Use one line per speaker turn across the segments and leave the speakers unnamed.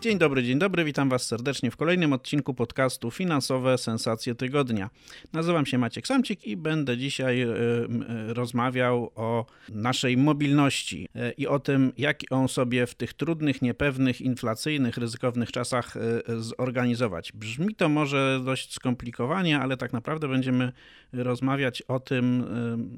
Dzień dobry, dzień dobry, witam Was serdecznie w kolejnym odcinku podcastu Finansowe Sensacje Tygodnia. Nazywam się Maciek Samcik i będę dzisiaj rozmawiał o naszej mobilności y, i o tym, jak ją sobie w tych trudnych, niepewnych, inflacyjnych, ryzykownych czasach zorganizować. Brzmi to może dość skomplikowanie, ale tak naprawdę będziemy rozmawiać o tym,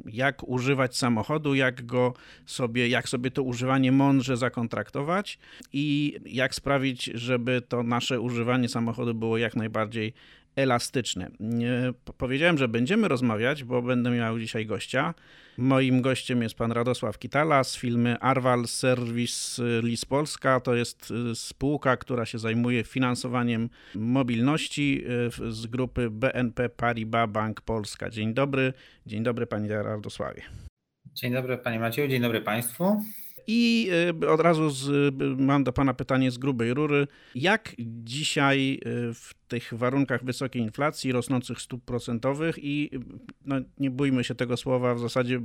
jak używać samochodu, jak go sobie, jak sobie to używanie mądrze zakontraktować i jak sprawić, żeby to nasze używanie samochodu było jak najbardziej elastyczne. Powiedziałem, że będziemy rozmawiać, bo będę miał dzisiaj gościa. Moim gościem jest pan Radosław Kitala z firmy Arval Service Lis Polska. To jest y, spółka, która się zajmuje finansowaniem mobilności y, z grupy BNP Paribas Bank Polska. Dzień dobry, dzień dobry panie Radosławie.
Dzień dobry panie Macieju, dzień dobry państwu.
I y, od razu z, mam do Pana pytanie z grubej rury. Jak dzisiaj y, w tych warunkach wysokiej inflacji, rosnących stóp procentowych i no, nie bójmy się tego słowa, w zasadzie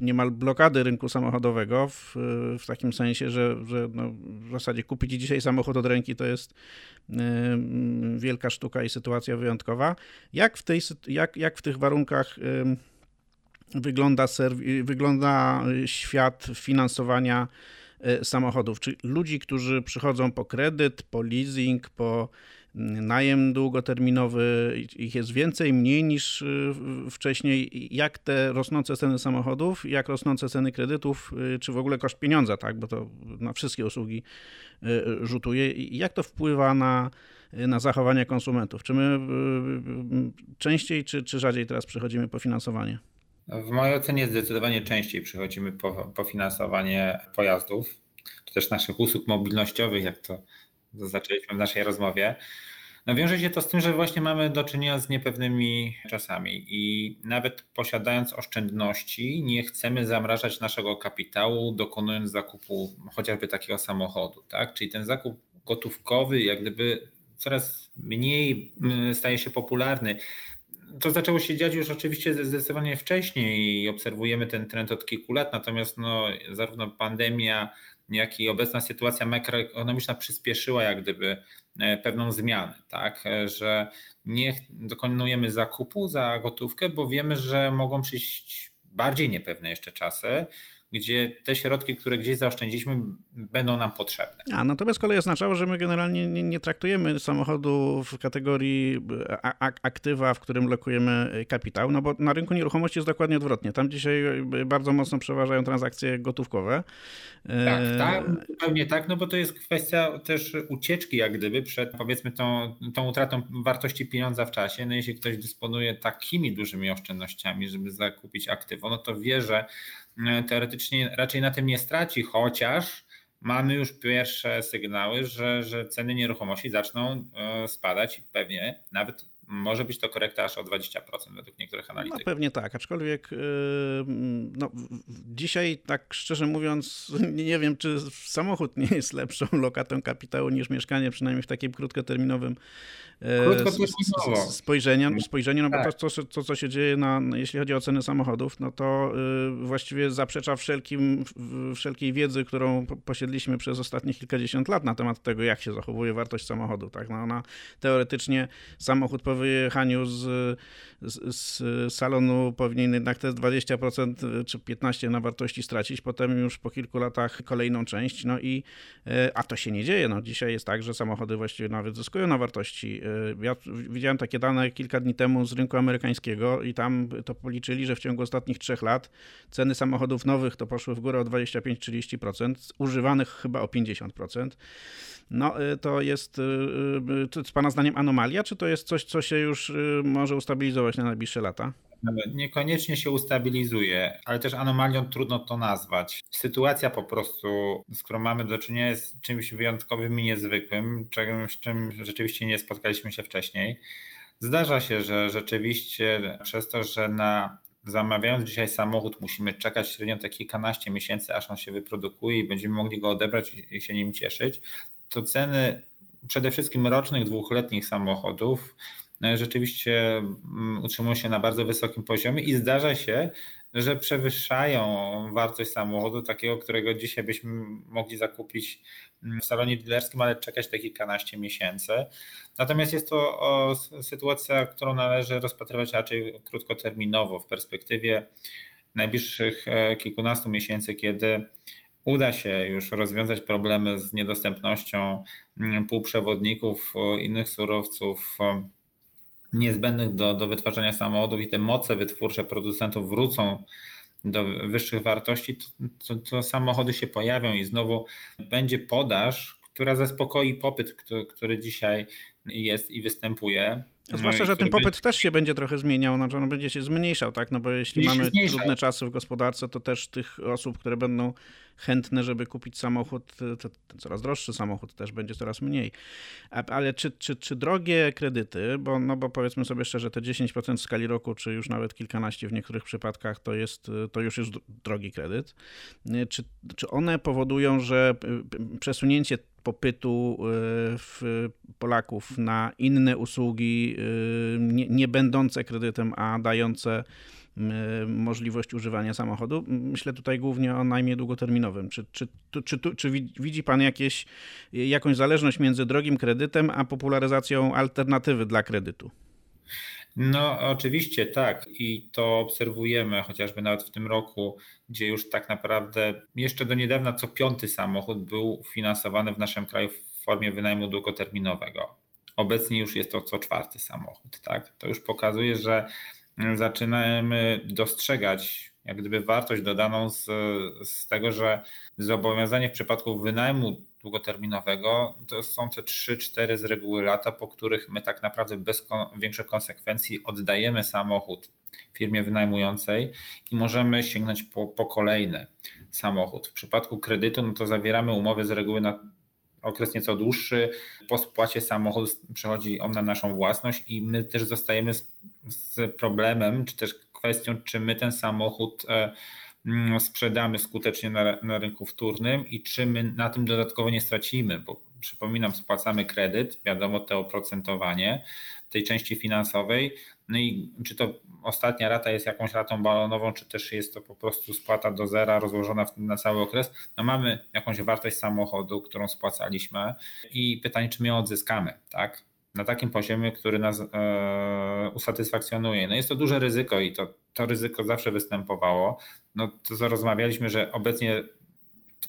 niemal blokady rynku samochodowego, w, w takim sensie, że, że no, w zasadzie kupić dzisiaj samochód od ręki to jest y, wielka sztuka i sytuacja wyjątkowa. Jak w, tej, jak, jak w tych warunkach wygląda, wygląda świat finansowania e, samochodów, czy ludzi, którzy przychodzą po kredyt, po leasing, po mm, najem długoterminowy, ich jest więcej, mniej niż wcześniej. Jak te rosnące ceny samochodów, jak rosnące ceny kredytów, czy w ogóle koszt pieniądza, tak, bo to na wszystkie usługi rzutuje, jak to wpływa na, na zachowanie konsumentów? Czy my częściej, czy, czy rzadziej teraz przechodzimy po finansowanie?
W mojej ocenie zdecydowanie częściej przychodzimy po, po finansowanie pojazdów, czy też naszych usług mobilnościowych, jak to zaznaczyliśmy w naszej rozmowie. No wiąże się to z tym, że właśnie mamy do czynienia z niepewnymi czasami i nawet posiadając oszczędności, nie chcemy zamrażać naszego kapitału, dokonując zakupu chociażby takiego samochodu. Tak? Czyli ten zakup gotówkowy, jak gdyby coraz mniej mm, staje się popularny to zaczęło się dziać już oczywiście zdecydowanie wcześniej i obserwujemy ten trend od kilku lat, natomiast no, zarówno pandemia, jak i obecna sytuacja makroekonomiczna przyspieszyła jak gdyby e, pewną zmianę, tak, że nie dokonujemy zakupu za gotówkę, bo wiemy, że mogą przyjść bardziej niepewne jeszcze czasy, gdzie te środki, które gdzieś zaoszczędziliśmy, będą nam potrzebne.
A natomiast kolej oznaczało, że my generalnie nie, nie traktujemy samochodu w kategorii aktywa, w którym lokujemy kapitał, no bo na rynku nieruchomości jest dokładnie odwrotnie. Tam dzisiaj bardzo mocno przeważają transakcje gotówkowe.
Tak, e, tak, pewnie tak, no bo to jest kwestia też ucieczki jak gdyby przed powiedzmy tą, tą utratą wartości pieniądza w czasie. No jeśli ktoś dysponuje takimi dużymi oszczędnościami, żeby zakupić aktywo, no to wie, że E, teoretycznie raczej na tym nie straci, chociaż mamy już pierwsze sygnały, że, że ceny nieruchomości zaczną e, spadać pewnie nawet może być to korekta aż o 20% według niektórych analityków.
No pewnie tak, aczkolwiek yy, no, dzisiaj tak szczerze mówiąc nie wiem, czy samochód nie jest lepszą lokatą kapitału niż mieszkanie, przynajmniej w takim krótkoterminowym
yy,
spojrzeniu, spojrzeniu no tak. bo to, to, to, co się dzieje, na, jeśli chodzi o ceny samochodów, no to yy, właściwie zaprzecza wszelkim, wszelkiej wiedzy, którą posiedliśmy przez ostatnie kilkadziesiąt lat na temat tego, jak się zachowuje wartość samochodu. Tak? No ona teoretycznie samochód po wyjechaniu z, z, z, salonu powinien jednak te 20% czy 15% na wartości stracić, potem już po kilku latach kolejną część, no i e, a to się nie dzieje, no dzisiaj jest tak, że samochody właściwie nawet zyskują na wartości. E, ja widziałem takie dane kilka dni temu z rynku amerykańskiego i tam to policzyli, że w ciągu ostatnich trzech lat ceny samochodów nowych to poszły w górę o 25-30%, używanych chyba o 50%. No y, to jest, y, y, to z Pana zdaniem anomalia, czy to jest coś, co się już może ustabilizować na najbliższe lata?
Niekoniecznie się ustabilizuje, ale też anomalią trudno to nazwać. Sytuacja po prostu, z którą mamy do czynienia, jest czymś wyjątkowym i niezwykłym, czymś, czym rzeczywiście nie spotkaliśmy się wcześniej. Zdarza się, że rzeczywiście przez to, że na zamawiając dzisiaj samochód musimy czekać średnio te kilkanaście miesięcy, aż on się wyprodukuje i będziemy mogli go odebrać i się nim cieszyć, to ceny przede wszystkim rocznych, dwuletnich samochodów rzeczywiście mm, utrzymują się na bardzo wysokim poziomie i zdarza się, że przewyższają wartość samochodu, takiego, którego dzisiaj byśmy mogli zakupić mm, w salonie dealerskim, ale czekać te kilkanaście miesięcy. Natomiast jest to sytuacja, którą należy rozpatrywać raczej krótkoterminowo, w perspektywie najbliższych e, kilkunastu miesięcy, kiedy uda się już rozwiązać problemy z niedostępnością mm, półprzewodników, innych surowców niezbędnych do, do wytwarzania samochodów i te moce wytwórcze producentów wrócą do wyższych wartości, to, to, to samochody się pojawią i znowu będzie podaż, która zaspokoi popyt, który, który dzisiaj jest i występuje.
Zwłaszcza, że ten popyt też się będzie trochę zmieniał, znaczy on będzie się zmniejszał, tak? No bo jeśli mamy trudne czasy w gospodarce, to też tych osób, które będą chętne, żeby kupić samochód, ten coraz droższy samochód też będzie coraz mniej. Ale czy, czy, czy drogie kredyty, bo, no bo powiedzmy sobie szczerze, te 10% w skali roku, czy już nawet kilkanaście w niektórych przypadkach, to, jest, to już jest drogi kredyt. Czy, czy one powodują, że przesunięcie popytu Polaków na inne usługi, nie, nie będące kredytem, a dające możliwość używania samochodu. Myślę tutaj głównie o najmie długoterminowym. Czy, czy, czy, czy, czy widzi Pan jakieś, jakąś zależność między drogim kredytem a popularyzacją alternatywy dla kredytu?
No, oczywiście tak, i to obserwujemy chociażby nawet w tym roku, gdzie już tak naprawdę jeszcze do niedawna co piąty samochód był finansowany w naszym kraju w formie wynajmu długoterminowego. Obecnie już jest to co czwarty samochód, tak? To już pokazuje, że zaczynamy dostrzegać jak gdyby wartość dodaną z, z tego, że zobowiązanie w przypadku wynajmu długoterminowego to są te 3-4 z reguły lata, po których my tak naprawdę bez większych konsekwencji oddajemy samochód firmie wynajmującej i możemy sięgnąć po, po kolejny samochód. W przypadku kredytu no to zawieramy umowy z reguły na okres nieco dłuższy. Po spłacie samochodu przechodzi on na naszą własność i my też zostajemy z, z problemem, czy też kwestią, czy my ten samochód e, mm, sprzedamy skutecznie na, na rynku wtórnym i czy my na tym dodatkowo nie stracimy, bo przypominam, spłacamy kredyt, wiadomo, to oprocentowanie tej części finansowej. No i czy to ostatnia rata jest jakąś ratą balonową, czy też jest to po prostu spłata do zera rozłożona na cały okres, no mamy jakąś wartość samochodu, którą spłacaliśmy i pytanie, czy my ją odzyskamy, tak? na takim poziomie, który nas e, usatysfakcjonuje. No jest to duże ryzyko i to, to ryzyko zawsze występowało. No to rozmawialiśmy, że obecnie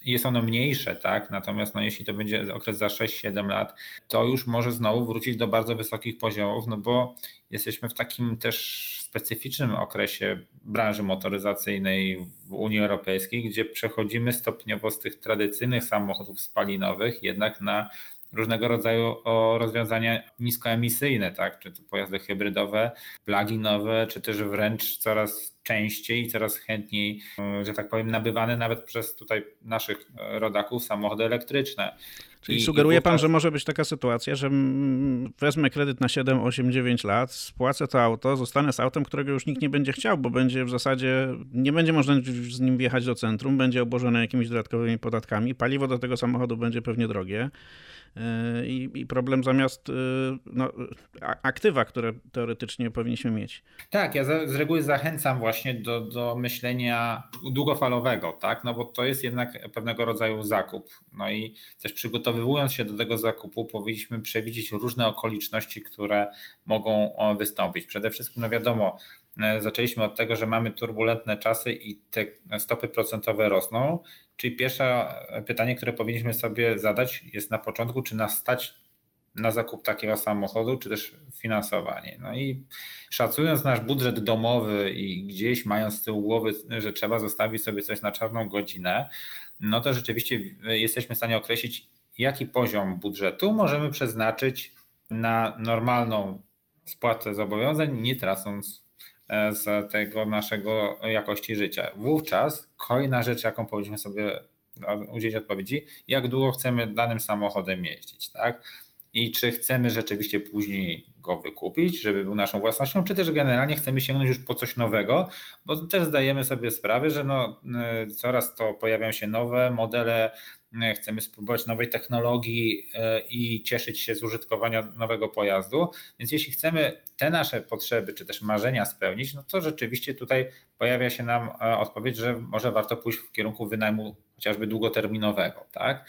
jest ono mniejsze, tak? Natomiast no, jeśli to będzie okres za 6-7 lat, to już może znowu wrócić do bardzo wysokich poziomów, no bo jesteśmy w takim też specyficznym okresie branży motoryzacyjnej w Unii Europejskiej, gdzie przechodzimy stopniowo z tych tradycyjnych samochodów spalinowych jednak na różnego rodzaju rozwiązania niskoemisyjne, tak? czy to pojazdy hybrydowe, pluginowe, czy też wręcz coraz częściej i coraz chętniej, że tak powiem, nabywane nawet przez tutaj naszych rodaków samochody elektryczne.
Czyli I, sugeruje i pan, że może być taka sytuacja, że wezmę kredyt na 7, 8, 9 lat, spłacę to auto, zostanę z autem, którego już nikt nie będzie chciał, bo będzie w zasadzie, nie będzie można z nim wjechać do centrum, będzie obłożone jakimiś dodatkowymi podatkami, paliwo do tego samochodu będzie pewnie drogie. E, i, i problem zamiast e, no, aktywa, które teoretycznie powinniśmy mieć.
Tak, ja z reguły zachęcam właśnie do, do myślenia długofalowego, tak? No bo to jest jednak pewnego rodzaju zakup. No i też przygotowywując się do tego zakupu, powinniśmy przewidzieć różne okoliczności, które mogą wystąpić. Przede wszystkim, no wiadomo, e, zaczęliśmy od tego, że mamy turbulentne czasy i te stopy procentowe rosną. Czyli pierwsze pytanie, które powinniśmy sobie zadać jest na początku, czy nas stać na zakup takiego samochodu, czy też finansowanie. No i szacując nasz budżet domowy i gdzieś mając z tyłu głowy, że trzeba zostawić sobie coś na czarną godzinę, no to rzeczywiście jesteśmy w stanie określić, jaki poziom budżetu możemy przeznaczyć na normalną spłatę zobowiązań, nie tracąc E, z tego naszego jakości życia. Wówczas kolejna rzecz, jaką powinniśmy sobie udzielić odpowiedzi, jak długo chcemy danym samochodem jeździć, tak? i czy chcemy rzeczywiście później go wykupić, żeby był naszą własnością, czy też generalnie chcemy sięgnąć już po coś nowego, bo też zdajemy sobie sprawę, że no, e, coraz to pojawiają się nowe modele, e, chcemy spróbować nowej technologii e, i cieszyć się z użytkowania nowego pojazdu. Więc jeśli chcemy te nasze potrzeby czy też marzenia spełnić, no to rzeczywiście tutaj pojawia się nam odpowiedź, że może warto pójść w kierunku wynajmu chociażby długoterminowego, tak?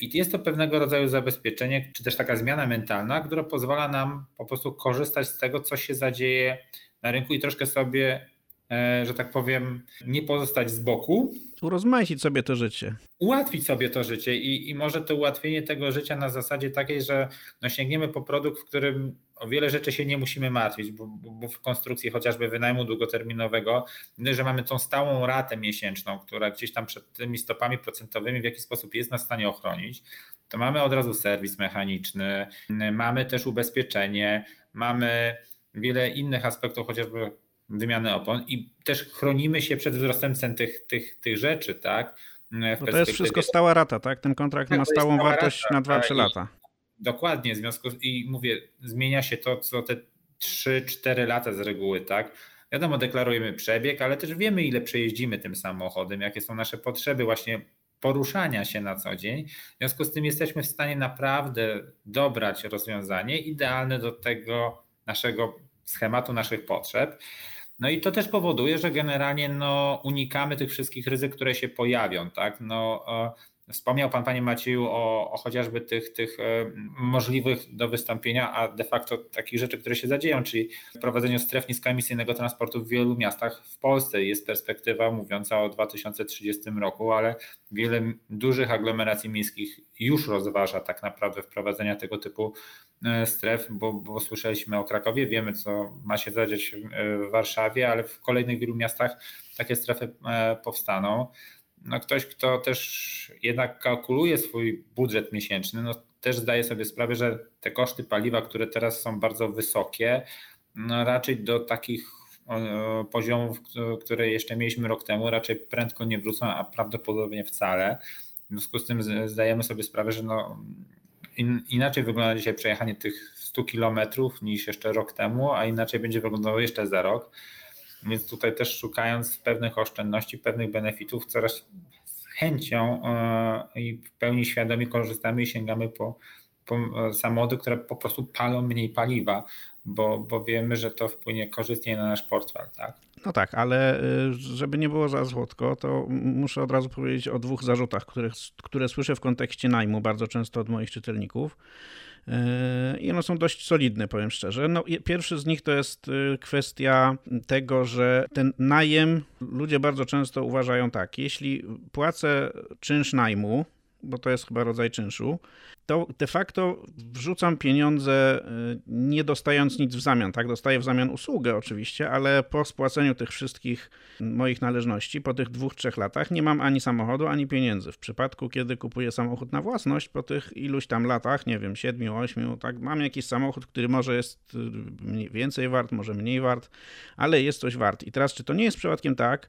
I jest to pewnego rodzaju zabezpieczenie, czy też taka zmiana mentalna, która pozwala nam po prostu korzystać z tego, co się zadzieje na rynku i troszkę sobie, e, że tak powiem, nie pozostać z boku.
Urozmaicić sobie to życie.
Ułatwić sobie to życie i, i może to ułatwienie tego życia na zasadzie takiej, że no sięgniemy po produkt, w którym o wiele rzeczy się nie musimy martwić, bo, bo, w konstrukcji chociażby wynajmu długoterminowego, że mamy tą stałą ratę miesięczną, która gdzieś tam przed tymi stopami procentowymi w jakiś sposób jest nas w stanie ochronić, to mamy od razu serwis mechaniczny, mamy też ubezpieczenie, mamy wiele innych aspektów, chociażby wymiany opon i też chronimy się przed wzrostem cen tych, tych, tych rzeczy, tak?
to jest wszystko stała rata, tak? Ten kontrakt tak, ma stałą wartość rata, na 2-3 lata.
Dokładnie, w związku z, i mówię, zmienia się to co te 3-4 lata z reguły, tak? Wiadomo, deklarujemy przebieg, ale też wiemy, ile przejeździmy tym samochodem, jakie są nasze potrzeby właśnie poruszania się na co dzień. W związku z tym jesteśmy w stanie naprawdę dobrać rozwiązanie idealne do tego naszego schematu, naszych potrzeb. No i to też powoduje, że generalnie no, unikamy tych wszystkich ryzyk, które się pojawią. Tak? No, Wspomniał Pan, Panie Macieju, o, o, chociażby tych, tych e, możliwych do wystąpienia, a de facto takich rzeczy, które się zadzieją, czyli wprowadzeniu stref niskoemisyjnego transportu w wielu miastach w Polsce. Jest perspektywa mówiąca o 2030 roku, ale wiele dużych aglomeracji miejskich już rozważa tak naprawdę wprowadzenia tego typu e, stref, bo, bo słyszeliśmy o Krakowie, wiemy co ma się zadziać w Warszawie, ale w kolejnych wielu miastach takie strefy e, powstaną no ktoś, kto też jednak kalkuluje swój budżet miesięczny, no też zdaje sobie sprawę, że te koszty paliwa, które teraz są bardzo wysokie, no raczej do takich poziomów, które jeszcze mieliśmy rok temu, raczej prędko nie wrócą, a prawdopodobnie wcale. W związku z tym zdajemy sobie sprawę, że no, in, inaczej wygląda dzisiaj przejechanie tych 100 kilometrów niż jeszcze rok temu, a inaczej będzie wyglądało jeszcze za rok. Więc tutaj też szukając pewnych oszczędności, pewnych benefitów, coraz z chęcią e, i w pełni świadomie korzystamy i sięgamy po, po e, samochody, które po prostu palą mniej paliwa, bo, bo wiemy, że to wpłynie korzystnie na nasz portfel. Tak?
No tak, ale y, żeby nie było za słodko, to muszę od razu powiedzieć o dwóch zarzutach, które słyszę w kontekście najmu bardzo często od moich czytelników. I one są dość solidne, powiem szczerze. No, pierwszy z nich to jest y, kwestia tego, że ten najem ludzie bardzo często uważają tak, jeśli płacę czynsz najmu, bo to jest chyba rodzaj czynszu, to de facto wrzucam pieniądze y, nie dostając nic w zamian. Tak, dostaję w zamian usługę oczywiście, ale po spłaceniu tych wszystkich moich należności, po tych dwóch, trzech latach, nie mam ani samochodu, ani pieniędzy. W przypadku, kiedy kupuję samochód na własność, po tych iluś tam latach, nie wiem, siedmiu, ośmiu, tak, mam jakiś samochód, który może jest y, więcej wart, może mniej wart, ale jest coś wart. I teraz, czy to nie jest przypadkiem tak,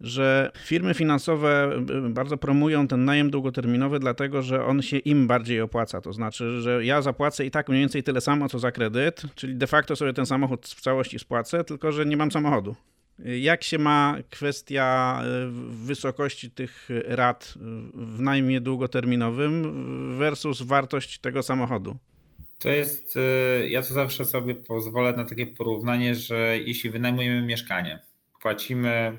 że firmy finansowe y, bardzo promują ten najem długoterminowy, dlatego że on się im bardziej opłaca. To znaczy, że ja zapłacę i tak mniej więcej tyle samo, co za kredyt, czyli de facto sobie ten samochód w całości spłacę, tylko że nie mam samochodu. Jak się ma kwestia y, wysokości tych rat w najmie długoterminowym versus wartość tego samochodu?
To jest, y, ja to zawsze sobie pozwolę na takie porównanie, że jeśli wynajmujemy mieszkanie, płacimy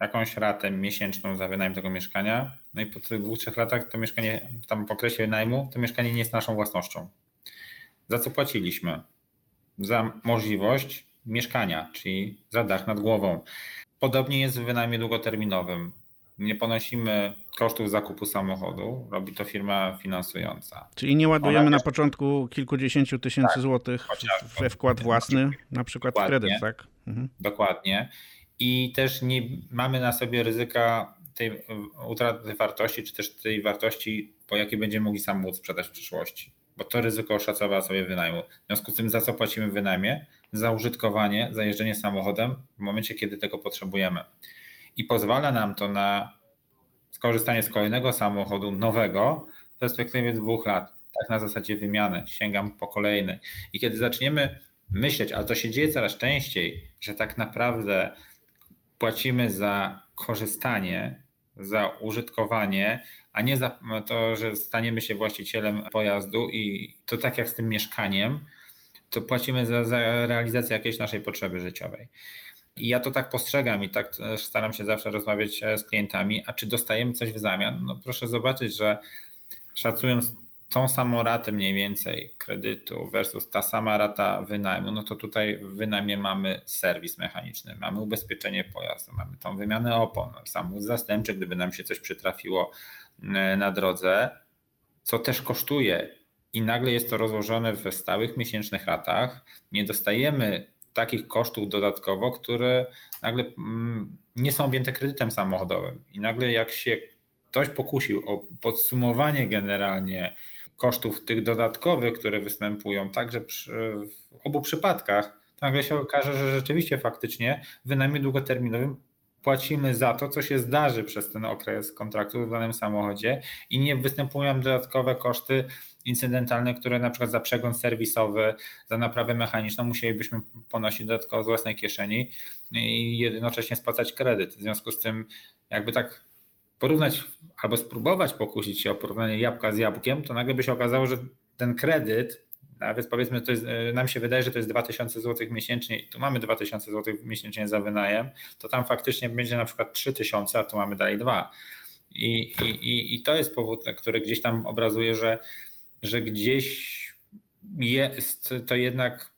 jakąś ratę miesięczną za wynajem tego mieszkania. No i po tych dwóch, trzech latach to mieszkanie, tam po okresie najmu, to mieszkanie nie jest naszą własnością. Za co płaciliśmy? Za możliwość mieszkania, czyli za dach nad głową. Podobnie jest w wynajmie długoterminowym. Nie ponosimy kosztów zakupu samochodu, robi to firma finansująca.
Czyli nie ładujemy na początku kilkudziesięciu tysięcy tak, złotych we wkład własny, na przykład w kredyt, tak?
Mhm. Dokładnie i też nie mamy na sobie ryzyka tej utraty wartości, czy też tej wartości, po jakiej będziemy mogli samochód sprzedać w przyszłości. Bo to ryzyko oszacowała sobie wynajmu. W związku z tym, za co płacimy wynajmie? Za użytkowanie, za jeżdżenie samochodem w momencie, kiedy tego potrzebujemy. I pozwala nam to na skorzystanie z kolejnego samochodu nowego w perspektywie dwóch lat tak na zasadzie wymiany, sięgam po kolejny. I kiedy zaczniemy myśleć, ale to się dzieje coraz częściej, że tak naprawdę płacimy za korzystanie, za użytkowanie, a nie za to, że staniemy się właścicielem pojazdu i to tak jak z tym mieszkaniem, to płacimy za, za realizację jakiejś naszej potrzeby życiowej. I ja to tak postrzegam i tak staram się zawsze rozmawiać z klientami, a czy dostajemy coś w zamian? No proszę zobaczyć, że szacując tą samą ratę mniej więcej kredytu versus ta sama rata wynajmu, no to tutaj w wynajmie mamy serwis mechaniczny, mamy ubezpieczenie pojazdu, mamy tą wymianę opon, samochód zastępczy, gdyby nam się coś przytrafiło e, na drodze, co też kosztuje i nagle jest to rozłożone w stałych miesięcznych ratach, nie dostajemy takich kosztów dodatkowo, które nagle mm, nie są objęte kredytem samochodowym. I nagle jak się ktoś pokusił o podsumowanie generalnie kosztów tych dodatkowych, które występują także w obu przypadkach, nagle się okaże, że rzeczywiście faktycznie w wynajmie długoterminowym płacimy za to, co się zdarzy przez ten okres kontraktu w danym samochodzie i nie występują dodatkowe koszty incydentalne, które na przykład za przegląd serwisowy, za naprawę mechaniczną musielibyśmy ponosić dodatkowo z własnej kieszeni i jednocześnie spłacać kredyt. W związku z tym jakby tak porównać albo spróbować pokusić się o porównanie jabłka z jabłkiem, to nagle by się okazało, że ten kredyt, nawet powiedzmy, to jest, e, nam się wydaje, że to jest 2000 zł miesięcznie tu mamy 2000 zł miesięcznie za wynajem, to tam faktycznie będzie na przykład 3000, a tu mamy dalej 2. I, i, i to jest powód, który gdzieś tam obrazuje, że, że gdzieś jest to jednak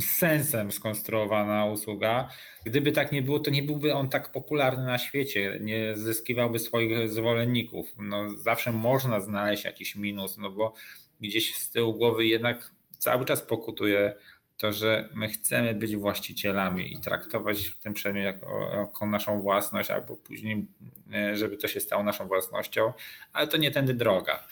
sensem skonstruowana usługa. Gdyby tak nie było, to nie byłby on tak popularny na świecie, nie zyskiwałby swoich zwolenników. No, zawsze można znaleźć jakiś minus, no bo gdzieś z tyłu głowy jednak cały czas pokutuje to, że my chcemy być właścicielami i traktować ten przedmiot jako, jako naszą własność, albo później, e, żeby to się stało naszą własnością, ale to nie tędy droga.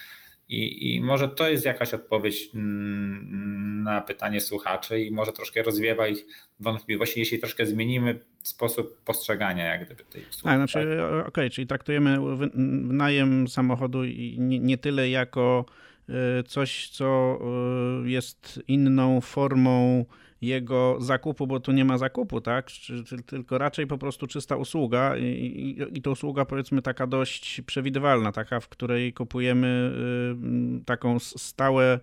I, I, może to jest jakaś odpowiedź mm, na pytanie słuchaczy i może troszkę rozwiewa ich wątpliwości, jeśli troszkę zmienimy sposób postrzegania jak gdyby tej usługi.
A, znaczy, tak? okej, okay, czyli traktujemy najem samochodu nie, nie tyle jako e, coś, co e, jest inną formą jego zakupu, bo tu nie ma zakupu, tak? Tylko raczej po prostu czysta usługa i, i, i to usługa powiedzmy taka dość przewidywalna, taka, w której kupujemy y, taką stałe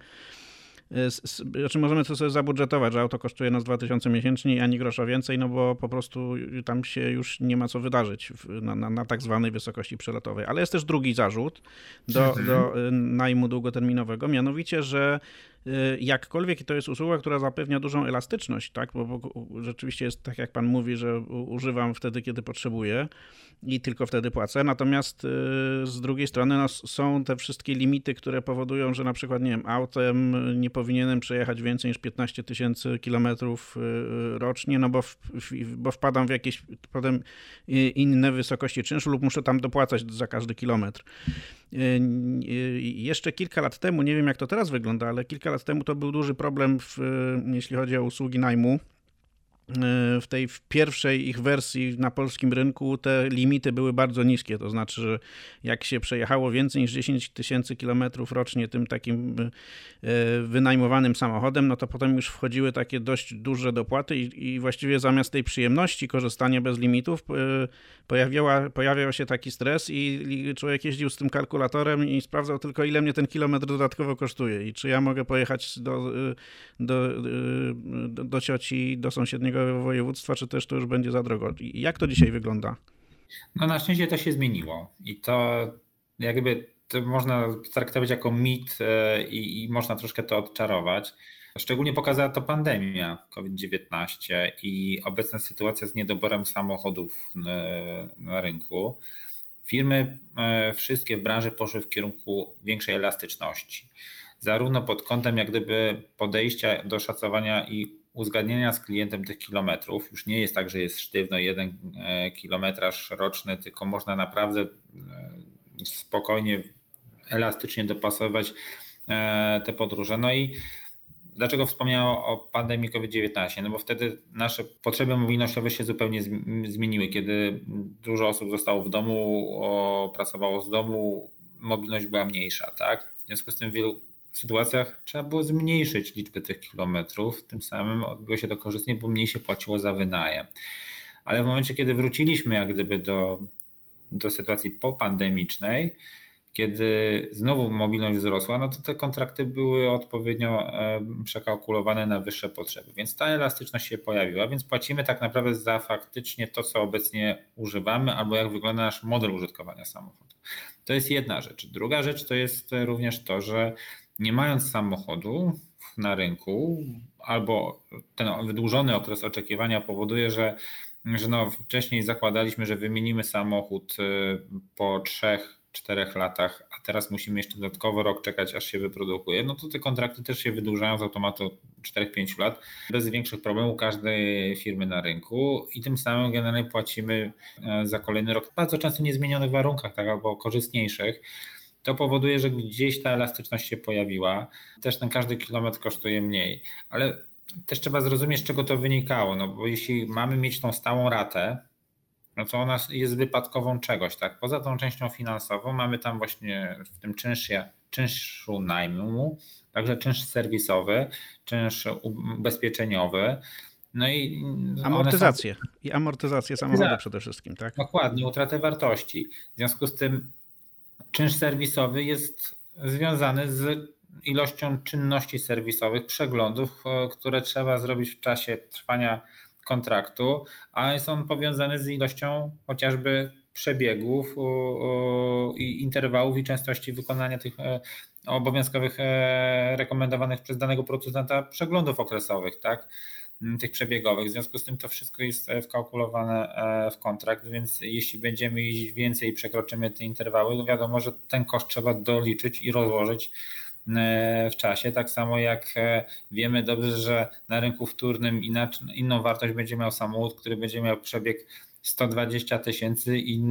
znaczy możemy to sobie zabudżetować, że auto kosztuje nas 2000 miesięcznie, ani grosza więcej, no bo po prostu tam się już nie ma co wydarzyć na, na, na tak zwanej wysokości przelotowej. Ale jest też drugi zarzut do, mhm. do y, najmu długoterminowego, mianowicie, że y, jakkolwiek to jest usługa, która zapewnia dużą elastyczność, tak, bo, bo rzeczywiście jest tak, jak pan mówi, że używam wtedy, kiedy potrzebuję, i tylko wtedy płacę. Natomiast y, z drugiej strony no, są te wszystkie limity, które powodują, że na przykład, nie wiem, autem nie powinienem przejechać więcej niż 15 tysięcy kilometrów y, rocznie, no bo, w, bo wpadam w jakieś potem inne wysokości czynszu lub muszę tam dopłacać za każdy kilometr. Y, jeszcze kilka lat temu, nie wiem jak to teraz wygląda, ale kilka lat temu to był duży problem, w, jeśli chodzi o usługi najmu w tej pierwszej ich wersji na polskim rynku te limity były bardzo niskie, to znaczy, że jak się przejechało więcej niż 10 tysięcy kilometrów rocznie tym takim e, wynajmowanym samochodem, no to potem już wchodziły takie dość duże dopłaty i, i właściwie zamiast tej przyjemności korzystania bez limitów e, pojawiała, pojawiał się taki stres i, i człowiek jeździł z tym kalkulatorem i sprawdzał tylko ile mnie ten kilometr dodatkowo kosztuje i czy ja mogę pojechać do, do, do, do cioci, do sąsiedniego województwa, czy też to już będzie za drogo. Jak to dzisiaj wygląda?
No na szczęście to się zmieniło i to jakby to można traktować jako mit e, i, i można troszkę to odczarować. Szczególnie pokazała to pandemia COVID-19 i obecna sytuacja z niedoborem samochodów na, na rynku. Firmy e, wszystkie w branży poszły w kierunku większej elastyczności. Zarówno pod kątem jak gdyby podejścia do szacowania i uzgadnienia z klientem tych kilometrów. Już nie jest tak, że jest sztywno jeden e, kilometraż roczny, tylko można naprawdę e, spokojnie, elastycznie dopasować e, te podróże. No i dlaczego wspomniałem o pandemii COVID-19? No bo wtedy nasze potrzeby mobilnościowe się zupełnie zmieniły. Kiedy dużo osób zostało w domu, pracowało z domu, mobilność była mniejsza, tak? W związku z tym wielu sytuacjach trzeba było zmniejszyć liczbę tych kilometrów, tym samym odbyło się to korzystnie, bo mniej się płaciło za wynajem. Ale w momencie, kiedy wróciliśmy jak gdyby do, do sytuacji popandemicznej, kiedy znowu mobilność wzrosła, no to te kontrakty były odpowiednio e, przekalkulowane na wyższe potrzeby, więc ta elastyczność się pojawiła, więc płacimy tak naprawdę za faktycznie to, co obecnie używamy, albo jak wygląda nasz model użytkowania samochodu. To jest jedna rzecz. Druga rzecz to jest również to, że nie mając samochodu na rynku, albo ten wydłużony okres oczekiwania powoduje, że, że no wcześniej zakładaliśmy, że wymienimy samochód y, po trzech, czterech latach, a teraz musimy jeszcze dodatkowo rok czekać, aż się wyprodukuje, no to te kontrakty też się wydłużają z automatu 4-5 lat bez większych problemów każdej firmy na rynku i tym samym generalnie płacimy e, za kolejny rok w bardzo często niezmienionych warunkach, tak albo korzystniejszych to powoduje, że gdzieś ta elastyczność się pojawiła. Też ten każdy kilometr kosztuje mniej, ale też trzeba zrozumieć, z czego to wynikało. No bo jeśli mamy mieć tą stałą ratę, no to ona jest wypadkową czegoś, tak? Poza tą częścią finansową mamy tam właśnie w tym czynsze, czynszu najmu, także czynsz serwisowy, czynsz ubezpieczeniowy. No i
amortyzację. Są... I amortyzację samochodu przede wszystkim, tak?
Dokładnie, utratę wartości. W związku z tym czynsz serwisowy jest związany z ilością czynności serwisowych, przeglądów, e, które trzeba zrobić w czasie trwania kontraktu, a jest on powiązany z ilością chociażby przebiegów i interwałów i częstości wykonania tych e, obowiązkowych e, rekomendowanych przez danego producenta przeglądów okresowych, tak? Mm, tych przebiegowych. W związku z tym to wszystko jest e, wkalkulowane e, w kontrakt, więc jeśli będziemy iść więcej i przekroczymy te interwały, to wiadomo, że ten koszt trzeba doliczyć i rozłożyć e, w czasie. Tak samo jak wiemy dobrze, że na rynku wtórnym inną wartość będzie miał samochód, który będzie miał przebieg 120 tysięcy i,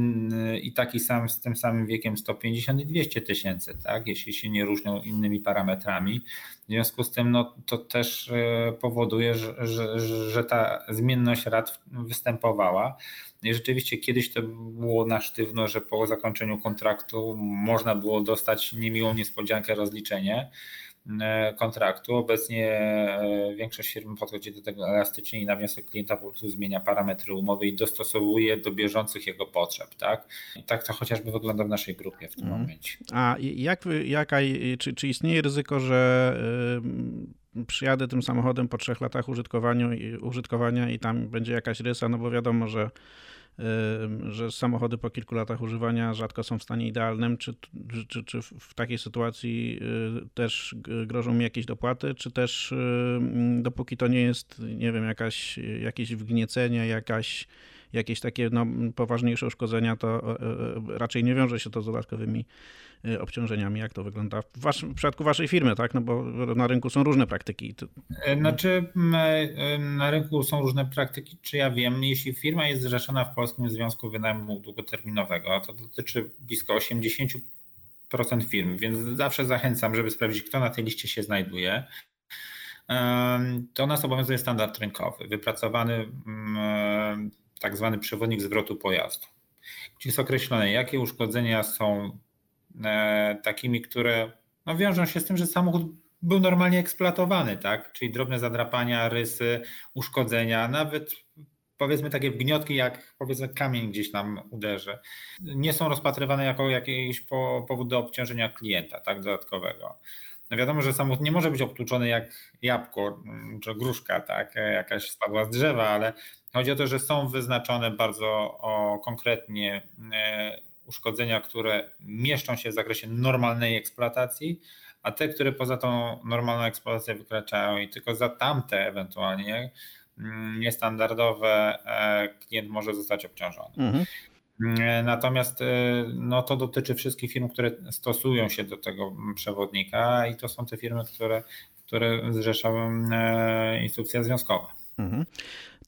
i taki sam z tym samym wiekiem 150 i 200 tysięcy, tak? jeśli się nie różnią innymi parametrami. W związku z tym no, to też e, powoduje, że, że, że ta zmienność rat występowała. I rzeczywiście kiedyś to było na sztywno, że po zakończeniu kontraktu można było dostać niemiłą niespodziankę rozliczenie. E, kontraktu. Obecnie e, większość firm podchodzi do tego elastycznie i na wniosek klienta po prostu zmienia parametry umowy i dostosowuje do bieżących jego potrzeb. Tak, I tak to chociażby wygląda w naszej grupie w tym mhm. momencie.
A jak, jaka, czy, czy istnieje ryzyko, że przyjadę tym samochodem po trzech latach użytkowania, użytkowania i tam będzie jakaś rysa, no bo wiadomo, że że samochody po kilku latach używania rzadko są w stanie idealnym. Czy, czy, czy w takiej sytuacji y, też grożą mi jakieś dopłaty, czy też dopóki to nie jest, nie wiem, jakaś, jakieś wgniecenie, jakaś jakieś takie no, poważniejsze uszkodzenia, to e, e, raczej nie wiąże się to z dodatkowymi e, obciążeniami. Jak to wygląda w, waszym, w przypadku waszej firmy, tak? No bo na rynku są różne praktyki.
Znaczy, na rynku są różne praktyki, czy ja wiem, jeśli firma jest zrzeszona w Polskim Związku Wynajmu Długoterminowego, to dotyczy blisko 80% firm, więc zawsze zachęcam, żeby sprawdzić, kto na tej liście się znajduje to nas obowiązuje standard rynkowy, wypracowany tak zwany przewodnik zwrotu pojazdu, gdzie jest określone, jakie uszkodzenia są e, takimi, które no, wiążą się z tym, że samochód był normalnie eksploatowany, tak? Czyli drobne zadrapania, rysy, uszkodzenia, nawet powiedzmy takie wgniotki, jak powiedzmy kamień gdzieś nam uderzy, nie są rozpatrywane jako jakiś powód do obciążenia klienta, tak, dodatkowego. No wiadomo, że samochód nie może być obtłuczony jak jabłko czy gruszka, tak, jakaś spadła z drzewa, ale Chodzi o to, że są wyznaczone bardzo konkretnie e, uszkodzenia, które mieszczą się w zakresie normalnej eksploatacji, a te, które poza tą normalną eksploatację wykraczają i tylko za tamte ewentualnie mm, niestandardowe e, klient może zostać obciążony. Mhm. E, natomiast no, to dotyczy wszystkich firm, które stosują się do tego przewodnika i to są te firmy, które, które zrzesza instrukcja związkowa. Mhm.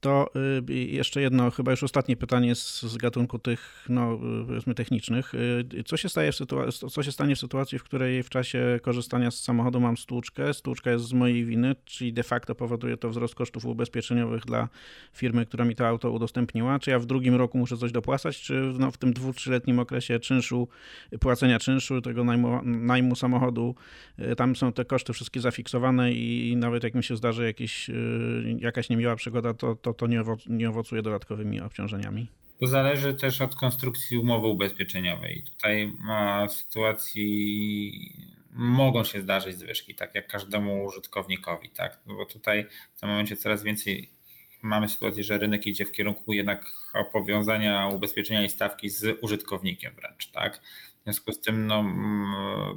To y, jeszcze jedno, chyba już ostatnie pytanie z, z gatunku tych, no powiedzmy technicznych. Y, co się, staje w sytuacji, co się stanie w sytuacji, w której w czasie korzystania z samochodu mam stłuczkę, stłuczka jest z mojej winy, czyli de facto powoduje to wzrost kosztów ubezpieczeniowych dla firmy, która mi to auto udostępniła? Czy ja w drugim roku muszę coś dopłacać, czy no, w tym dwu, trzyletnim okresie czynszu, płacenia czynszu, tego najmu, najmu samochodu, y, tam są te koszty wszystkie zafiksowane i nawet jak mi się zdarzy jakieś, jakaś niemiła przygoda, to, to, to nie, owoc, nie owocuje dodatkowymi obciążeniami.
To zależy też od konstrukcji umowy ubezpieczeniowej. Tutaj w sytuacji mogą się zdarzyć zwyżki, tak jak każdemu użytkownikowi, tak? No bo tutaj w tym momencie coraz więcej mamy sytuację, że rynek idzie w kierunku jednak powiązania ubezpieczenia i stawki z użytkownikiem wręcz, tak? W związku z tym, no,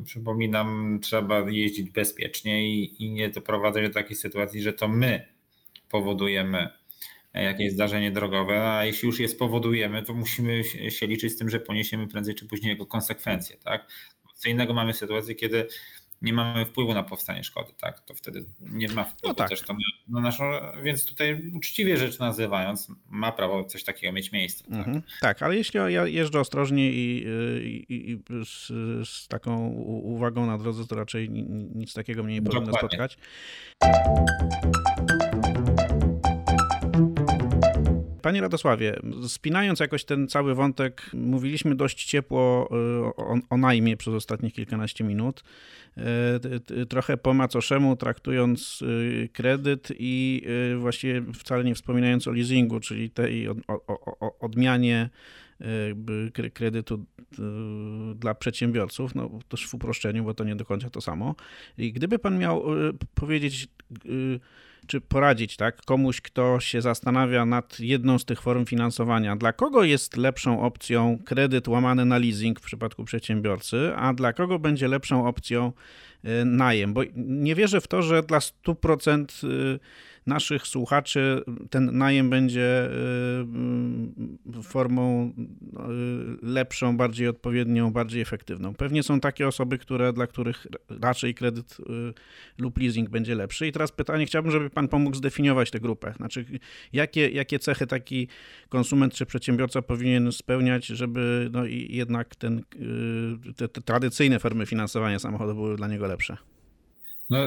przypominam, trzeba jeździć bezpiecznie i, i nie doprowadzać do takiej sytuacji, że to my powodujemy jakieś zdarzenie drogowe, a jeśli już je spowodujemy, to musimy się liczyć z tym, że poniesiemy prędzej czy później jego konsekwencje. Tak? Co innego mamy sytuację, kiedy nie mamy wpływu na powstanie szkody, tak? To wtedy nie ma wpływu no tak. też to na naszą, więc tutaj uczciwie rzecz nazywając, ma prawo coś takiego mieć miejsce. Tak, mhm.
tak ale jeśli ja jeżdżę ostrożnie i, i, i z, z, taką uwagą na drodze, to raczej nic takiego mnie nie powinno spotkać. Panie Radosławie, spinając jakoś ten cały wątek, mówiliśmy dość ciepło y, o, o najmie przez ostatnich kilkanaście minut. Y, trochę po macoszemu traktując y, kredyt i właściwie wcale nie wspominając o leasingu, czyli tej odmianie kredytu dla przedsiębiorców, no też w uproszczeniu, bo to nie do końca to samo. I gdyby pan miał powiedzieć czy poradzić tak, komuś, kto się zastanawia nad jedną z tych form finansowania, dla kogo jest lepszą opcją kredyt łamany na leasing w przypadku przedsiębiorcy, a dla kogo będzie lepszą opcją y, najem? Bo nie wierzę w to, że dla 100% naszych słuchaczy ten najem będzie y, formą y, lepszą, bardziej odpowiednią, bardziej efektywną. Pewnie są takie osoby, które, dla których raczej kredyt y, lub leasing będzie lepszy. I teraz pytanie, chciałbym, żeby Pan pomógł zdefiniować tę grupę. Znaczy, jakie, jakie cechy taki konsument czy przedsiębiorca powinien spełniać, żeby no, jednak ten, te, te tradycyjne formy finansowania samochodu były dla niego lepsze?
No,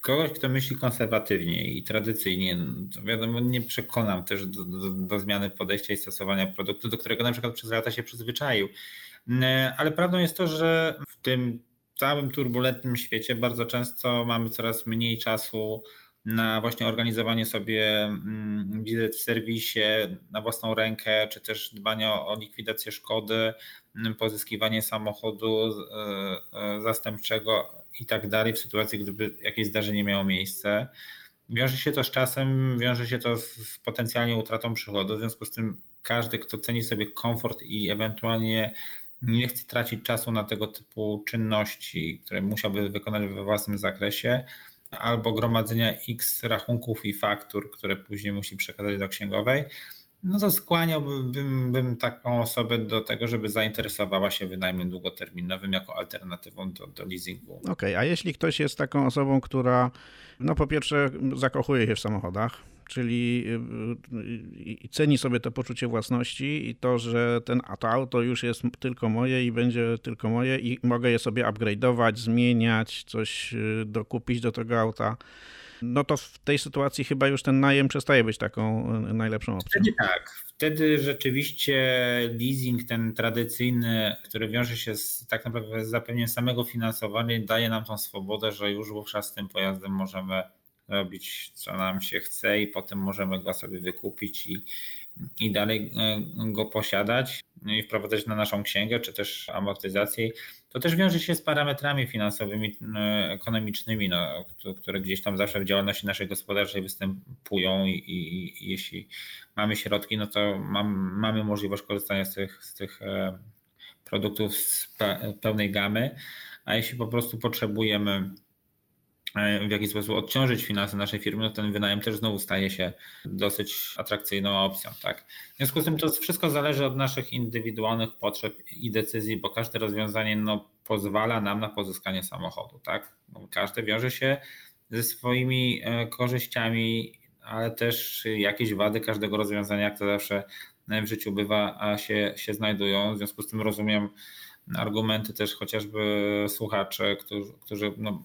kogoś, kto myśli konserwatywnie i tradycyjnie, to wiadomo, nie przekonam też do, do, do, zmiany podejścia i stosowania produktu, do którego na przykład przez lata się przyzwyczaił. Mm, ale prawdą jest to, że w tym całym turbulentnym świecie bardzo często mamy coraz mniej czasu na właśnie organizowanie sobie mm, wizyt w serwisie na własną rękę, czy też dbanie o, likwidację szkody, mm, pozyskiwanie samochodu e, e, zastępczego i tak dalej w sytuacji, gdyby jakieś zdarzenie miało miejsce. Wiąże się to z czasem, wiąże się to z potencjalnie utratą przychodu. W związku z tym każdy, kto ceni sobie komfort i ewentualnie nie chce tracić czasu na tego typu czynności, które musiałby wykonać we własnym zakresie, albo gromadzenia X rachunków i faktur, które później musi przekazać do księgowej, no to skłaniałbym bym taką osobę do tego, żeby zainteresowała się wynajmem długoterminowym jako alternatywą do, do leasingu.
Okej, okay, a jeśli ktoś jest taką osobą, która no po pierwsze zakochuje się w samochodach, czyli y, y, ceni sobie to poczucie własności i to, że ten, a to auto już jest tylko moje i będzie tylko moje i mogę je sobie upgrade'ować, zmieniać, coś y, dokupić do tego auta no to w tej sytuacji chyba już ten najem przestaje być taką najlepszą opcją.
Wtedy tak. Wtedy rzeczywiście leasing ten tradycyjny, który wiąże się z, tak naprawdę z zapewnieniem samego finansowania, daje nam tą swobodę, że już wówczas z tym pojazdem możemy robić co nam się chce i potem możemy go sobie wykupić i, i dalej e, go posiadać i wprowadzać na naszą księgę, czy też amortyzację. To też wiąże się z parametrami finansowymi, e, ekonomicznymi, no, które gdzieś tam zawsze w działalności naszej gospodarczej występują i, i, i jeśli mamy środki, no to mam, mamy możliwość korzystania z tych, z tych e, produktów z pełnej gamy, a jeśli po prostu potrzebujemy w jakiś sposób odciążyć finanse naszej firmy, no ten wynajem też znowu staje się dosyć atrakcyjną opcją. Tak? W związku z tym to wszystko zależy od naszych indywidualnych potrzeb i decyzji, bo każde rozwiązanie no, pozwala nam na pozyskanie samochodu. Tak? No, każde wiąże się ze swoimi e, korzyściami, ale też jakieś wady każdego rozwiązania, jak to zawsze w życiu bywa, się, się znajdują. W związku z tym rozumiem argumenty też chociażby słuchaczy, którzy, którzy no,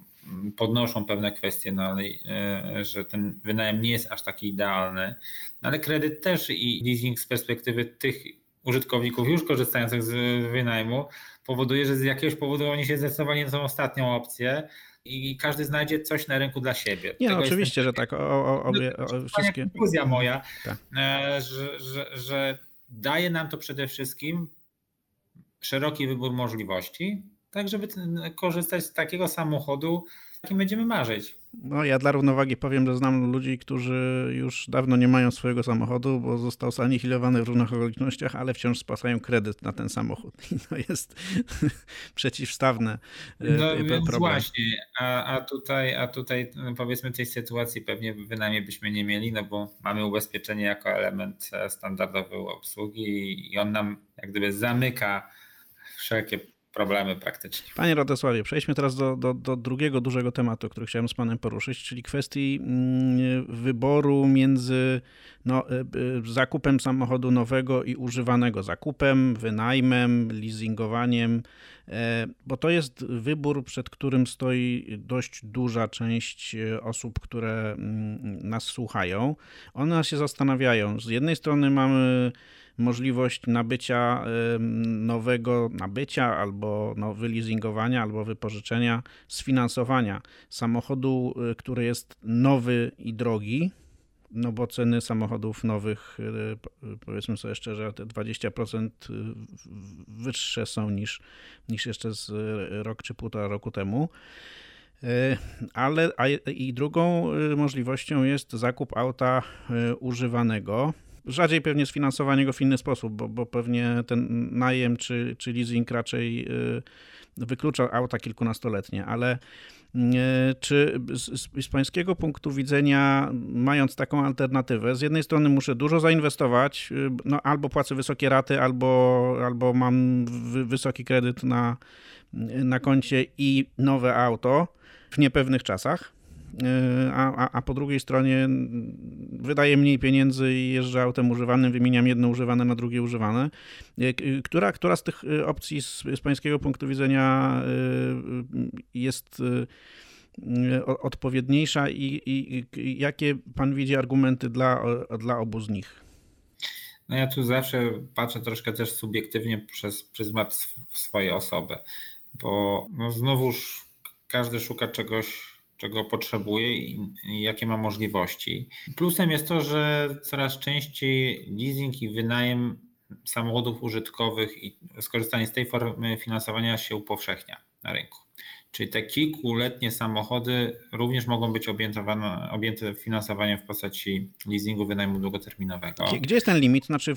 podnoszą pewne kwestie, no, ale, e, że ten wynajem nie jest aż taki idealny, no, ale kredyt też i leasing z perspektywy tych użytkowników już korzystających z wynajmu powoduje, że z jakiegoś powodu oni się zdecydowali na tą ostatnią opcję i każdy znajdzie coś na rynku dla siebie.
Nie, no, oczywiście, że tak. O, o, obie, o, wszystkie...
Konkluzja moja, tak. E, że, że, że daje nam to przede wszystkim szeroki wybór możliwości, tak żeby korzystać z takiego samochodu, jakim będziemy marzyć.
No ja dla równowagi powiem, że znam ludzi, którzy już dawno nie mają swojego samochodu, bo został zanihilowany w różnych okolicznościach, ale wciąż spłacają kredyt na ten samochód. I to jest przeciwstawne
e, no, problem. Więc właśnie, a, a, tutaj, a tutaj no, powiedzmy tej sytuacji pewnie wynajmniej byśmy nie mieli, no bo mamy ubezpieczenie jako element e, standardowy obsługi i on nam jak gdyby zamyka wszelkie problemy praktycznie.
Panie Radosławie, przejdźmy teraz do, do, do, drugiego dużego tematu, który chciałem z Panem poruszyć, czyli kwestii mm, wyboru między no, e, e, zakupem samochodu nowego i używanego, zakupem, wynajmem, leasingowaniem, e, bo to jest wybór, przed którym stoi dość duża część osób, które mm, nas słuchają. One się zastanawiają. Z jednej strony mamy możliwość nabycia nowego nabycia albo no, wyleasingowania albo wypożyczenia, sfinansowania samochodu, y, który jest nowy i drogi, no bo ceny samochodów nowych, y, powiedzmy sobie szczerze, te 20% y, wyższe są niż, niż jeszcze z rok czy półtora roku temu. Ale i drugą możliwością jest zakup auta używanego Rzadziej pewnie sfinansowanie go w inny sposób, bo, bo pewnie ten najem czy, czy leasing raczej y, wyklucza auta kilkunastoletnie, ale y, czy z, z, pańskiego punktu widzenia, mając taką alternatywę, z jednej strony muszę dużo zainwestować, y, no albo płacę wysokie raty, albo, albo mam wysoki kredyt na, na koncie i nowe auto w niepewnych czasach, a, a, a po drugiej stronie wydaje mniej pieniędzy i jeżdżę autem używanym, wymieniam jedno używane na drugie używane. E, która, która z tych opcji z, z pańskiego punktu widzenia jest odpowiedniejsza i, i, i jakie pan widzi argumenty dla, dla obu z nich?
No ja tu zawsze patrzę troszkę też subiektywnie przez pryzmat swojej osoby, bo no znowuż każdy szuka czegoś czego potrzebuje i, jakie ma możliwości. Plusem jest to, że coraz częściej leasing i wynajem samochodów użytkowych i skorzystanie z tej formy finansowania się upowszechnia na rynku. Czyli te kilkuletnie samochody również mogą być objęte finansowaniem w postaci leasingu wynajmu długoterminowego.
Gdzie jest ten limit? Znaczy,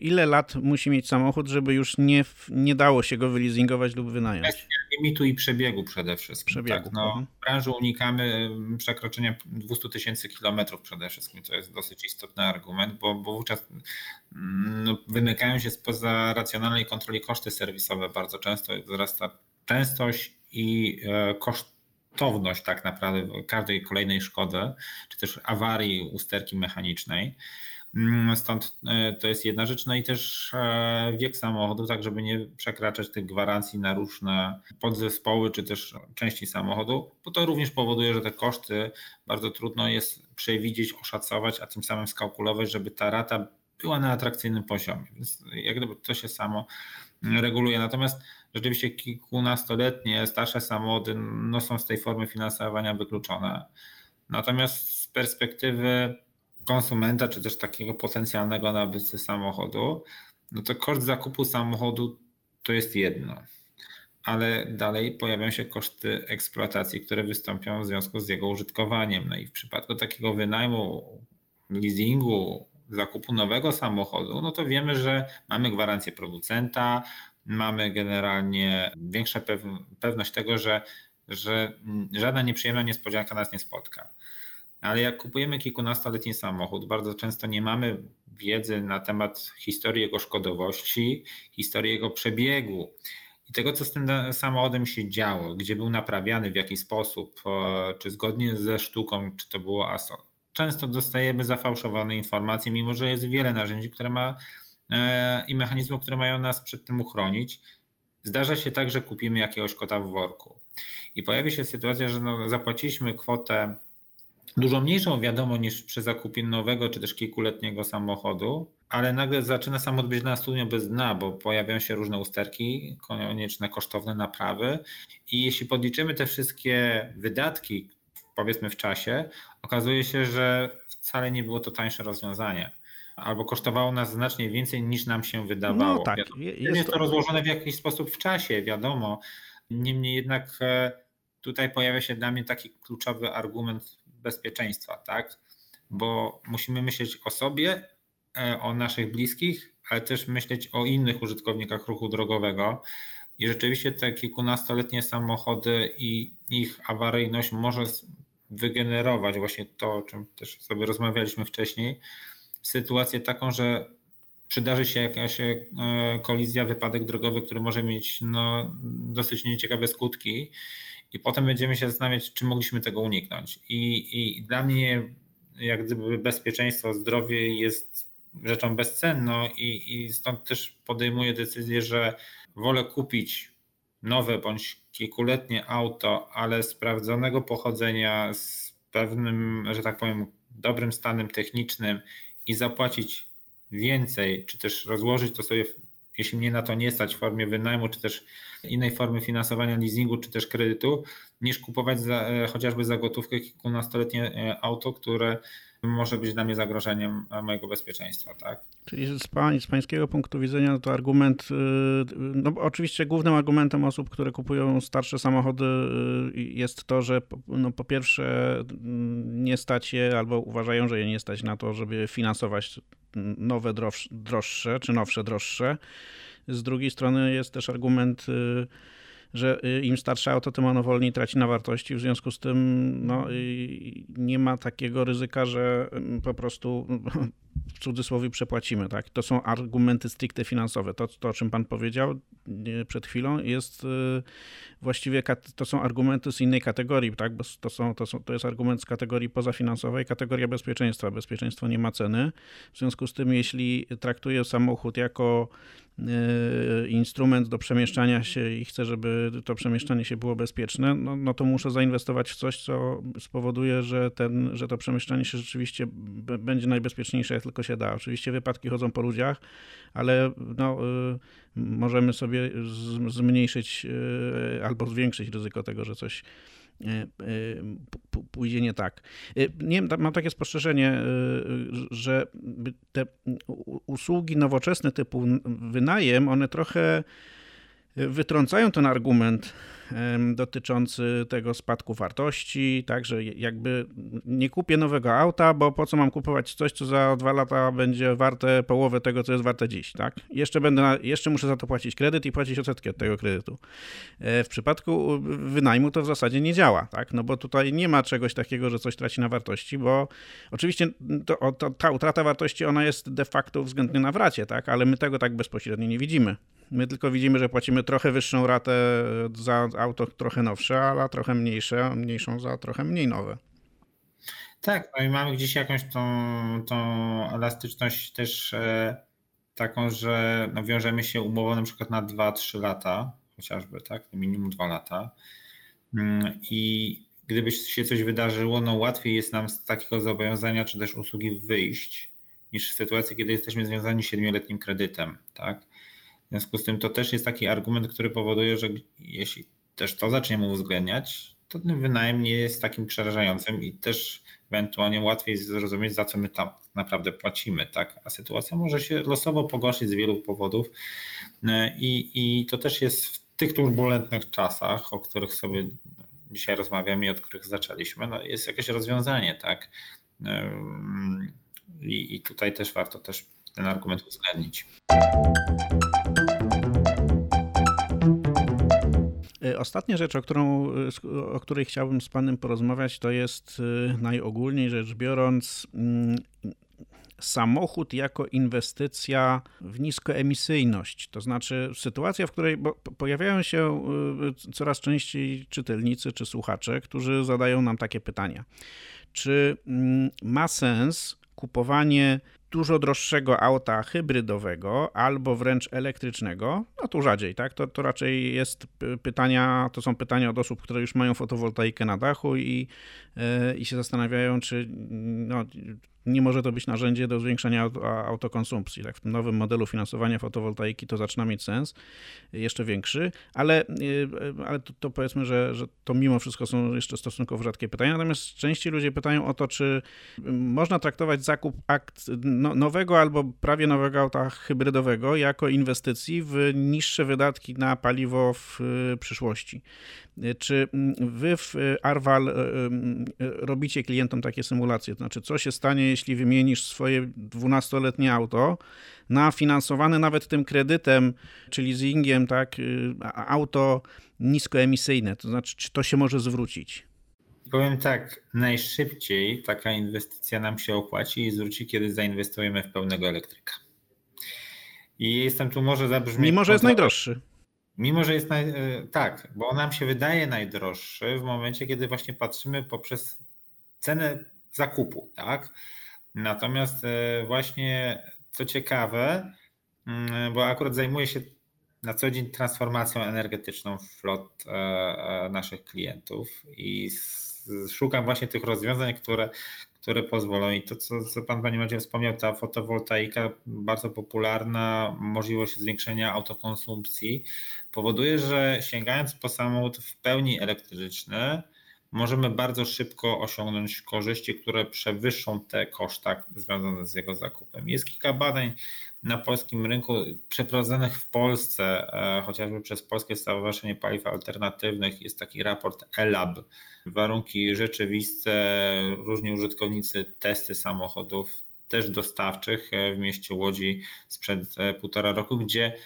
ile lat musi mieć samochód, żeby już nie, nie dało się go wyleasingować lub wynająć? Kwestia
limitu i przebiegu przede wszystkim. Przebiegu. Tak, no, mhm. w branży unikamy mm, przekroczenia 200 tysięcy kilometrów przede wszystkim, co jest dosyć istotny argument, bo, bo wówczas mm, no, wymykają się spoza racjonalnej kontroli koszty serwisowe bardzo często, wzrasta częstość i e, kosztowność tak naprawdę każdej kolejnej szkody, czy też awarii usterki mechanicznej. Mm, stąd e, to jest jedna rzecz, no i też e, wiek samochodu, tak żeby nie przekraczać tych gwarancji na różne podzespoły czy też części samochodu, bo to również powoduje, że te koszty bardzo trudno jest przewidzieć, oszacować, a tym samym skalkulować, żeby ta rata była na atrakcyjnym poziomie. Więc jak gdyby to się samo reguluje. Natomiast rzeczywiście kilkunastoletnie, starsze samochody no, są z tej formy finansowania wykluczone. Natomiast z perspektywy konsumenta, czy też takiego potencjalnego nabywcy samochodu, no to koszt zakupu samochodu to jest jedno. Ale dalej pojawiają się koszty eksploatacji, które wystąpią w związku z jego użytkowaniem. No i w przypadku takiego wynajmu, leasingu, zakupu nowego samochodu, no to wiemy, że mamy gwarancję producenta, mamy generalnie większą pewność tego, że, że żadna nieprzyjemna niespodzianka nas nie spotka. Ale jak kupujemy kilkunastoletni samochód, bardzo często nie mamy wiedzy na temat historii jego szkodowości, historii jego przebiegu i tego, co z tym samochodem się działo, gdzie był naprawiany, w jaki sposób, czy zgodnie ze sztuką, czy to było często dostajemy zafałszowane informacje, mimo że jest wiele narzędzi, które ma e, i mechanizmów, które mają nas przed tym uchronić. Zdarza się tak, że kupimy jakiegoś kota w worku i pojawi się sytuacja, że no, zapłaciliśmy kwotę dużo mniejszą, wiadomo, niż przy zakupie nowego czy też kilkuletniego samochodu, ale nagle zaczyna samochód być na studniu bez dna, bo pojawiają się różne usterki, konieczne kosztowne naprawy i jeśli podliczymy te wszystkie wydatki, powiedzmy w czasie, okazuje się, że wcale nie było to tańsze rozwiązanie. Albo kosztowało nas znacznie więcej niż nam się wydawało. No tak, jest, jest to rozłożone w jakiś sposób w czasie, wiadomo. Niemniej jednak e, tutaj pojawia się dla mnie taki kluczowy argument bezpieczeństwa, tak? Bo musimy myśleć o sobie, e, o naszych bliskich, ale też myśleć o innych użytkownikach ruchu drogowego. I rzeczywiście te kilkunastoletnie samochody i ich awaryjność może wygenerować właśnie to, o czym też sobie rozmawialiśmy wcześniej, sytuację taką, że przydarzy się jakaś e, kolizja, wypadek drogowy, który może mieć no, dosyć nieciekawe skutki i potem będziemy się zastanawiać, czy mogliśmy tego uniknąć. I, i dla mnie jak gdyby bezpieczeństwo, zdrowie jest rzeczą bezcenną i, i stąd też podejmuję decyzję, że wolę kupić nowe bądź kilkuletnie auto, ale sprawdzonego pochodzenia z pewnym, że tak powiem, dobrym stanem technicznym i zapłacić więcej, czy też rozłożyć to sobie, jeśli mnie na to nie stać, w formie wynajmu, czy też innej formy finansowania leasingu, czy też kredytu, niż kupować za, e, chociażby za gotówkę kilkunastoletnie e, auto, które może być dla mnie zagrożeniem mojego bezpieczeństwa, tak?
Czyli z, pań, z pańskiego punktu widzenia to argument, y, no oczywiście głównym argumentem osób, które kupują starsze samochody y, jest to, że no po pierwsze mm, nie stać je albo uważają, że je nie stać na to, żeby finansować nowe droższe czy nowsze droższe. Z drugiej strony jest też argument y, że y, im starsze auto, tym ono wolniej traci na wartości, w związku z tym no, nie ma takiego ryzyka, że mm, po prostu w cudzysłowie przepłacimy. Tak? To są argumenty stricte finansowe. To, to, o czym pan powiedział przed chwilą, jest właściwie to są argumenty z innej kategorii, tak? Bo to, są, to, są, to jest argument z kategorii pozafinansowej, kategoria bezpieczeństwa. Bezpieczeństwo nie ma ceny. W związku z tym, jeśli traktuję samochód jako E, instrument do przemieszczania się i chcę, żeby to przemieszczanie się było bezpieczne, no, no to muszę zainwestować w coś, co spowoduje, że, ten, że to przemieszczanie się rzeczywiście będzie najbezpieczniejsze, tylko się da. Oczywiście wypadki chodzą po ludziach, ale no, e, możemy sobie zmniejszyć e, albo zwiększyć ryzyko tego, że coś e, pójdzie nie tak. Nie mam takie spostrzeżenie, że te usługi nowoczesne typu wynajem, one trochę wytrącają ten argument dotyczący tego spadku wartości, także jakby nie kupię nowego auta, bo po co mam kupować coś, co za dwa lata będzie warte połowę tego, co jest warte dziś, tak? Jeszcze będę, jeszcze muszę za to płacić kredyt i płacić odsetki od tego kredytu. E, w przypadku wynajmu to w zasadzie nie działa, tak? No bo tutaj nie ma czegoś takiego, że coś traci na wartości, bo oczywiście to, to, ta utrata wartości, ona jest de facto uwzględniona w racie, tak? Ale my tego tak bezpośrednio nie widzimy. My tylko widzimy, że płacimy trochę wyższą ratę za auto trochę nowsze, ale trochę mniejsze, mniejszą za trochę mniej nowe.
Tak, no i mamy gdzieś jakąś tą, tą elastyczność też e, taką, że no wiążemy się umową na przykład na 2-3 lata, chociażby, tak, minimum 2 lata. Mm, I gdyby się coś wydarzyło, no łatwiej jest nam z takiego zobowiązania czy też usługi wyjść, niż w sytuacji, kiedy jesteśmy związani siedmioletnim kredytem, tak. W związku z tym to też jest taki argument, który powoduje, że jeśli też to zaczniemy uwzględniać, to ten wynajem nie jest takim przerażającym i też ewentualnie łatwiej zrozumieć, za co my tam naprawdę płacimy. Tak? A sytuacja może się losowo pogorszyć z wielu powodów i, i to też jest w tych turbulentnych czasach, o których sobie dzisiaj rozmawiamy i od których zaczęliśmy, no jest jakieś rozwiązanie, tak? I, I tutaj też warto też ten argument uwzględnić.
Ostatnia rzecz, o, którą, o której chciałbym z Panem porozmawiać, to jest e, najogólniej rzecz biorąc mm, samochód jako inwestycja w niskoemisyjność. To znaczy sytuacja, w której pojawiają się y, coraz częściej czytelnicy czy słuchacze, którzy zadają nam takie pytania. Czy mm, ma sens kupowanie dużo droższego auta hybrydowego albo wręcz elektrycznego, no to rzadziej, tak? To, to raczej jest pytania, to są pytania od osób, które już mają fotowoltaikę na dachu i, yy, i się zastanawiają, czy no, nie może to być narzędzie do zwiększania autokonsumpcji. Tak, w tym nowym modelu finansowania fotowoltaiki to zaczyna mieć sens, jeszcze większy, ale, y, ale to, to powiedzmy, że, że to mimo wszystko są jeszcze stosunkowo rzadkie pytania. Natomiast częściej ludzie pytają o to, czy można traktować zakup akt no, nowego albo prawie nowego auta hybrydowego jako inwestycji w niższe wydatki na paliwo w y, przyszłości. Czy wy w Arval y, robicie klientom takie symulacje? To znaczy, co się stanie, jeśli wymienisz swoje 12-letnie auto na finansowane nawet tym kredytem czy leasingiem, tak, y, auto niskoemisyjne, to znaczy, czy to się może zwrócić?
Powiem tak, najszybciej taka inwestycja nam się opłaci i zwróci, kiedy zainwestujemy w pełnego elektryka. I jestem tu może zabrzmieć...
Mimo, że jest najdroższy.
Mimo, że jest naj... E, tak, bo on nam się wydaje najdroższy w momencie, kiedy właśnie patrzymy poprzez cenę zakupu, tak? Natomiast e, właśnie co ciekawe, mm, bo akurat zajmuję się na co dzień transformacją energetyczną flot e, naszych klientów i szukam właśnie tych rozwiązań, które, które pozwolą. I to, co, co Pan Panie Macie wspomniał, ta fotowoltaika bardzo popularna, możliwość zwiększenia autokonsumpcji, powoduje, że sięgając po samochód w pełni elektryczny, możemy bardzo szybko osiągnąć korzyści, które przewyższą te koszta związane z jego zakupem. Jest kilka badań na polskim rynku przeprowadzonych w Polsce, e, chociażby przez Polskie Stowarzyszenie Paliw Alternatywnych. Jest taki raport ELAB, warunki rzeczywiste, różni użytkownicy, testy samochodów, też dostawczych e, w mieście Łodzi sprzed e, półtora roku, gdzie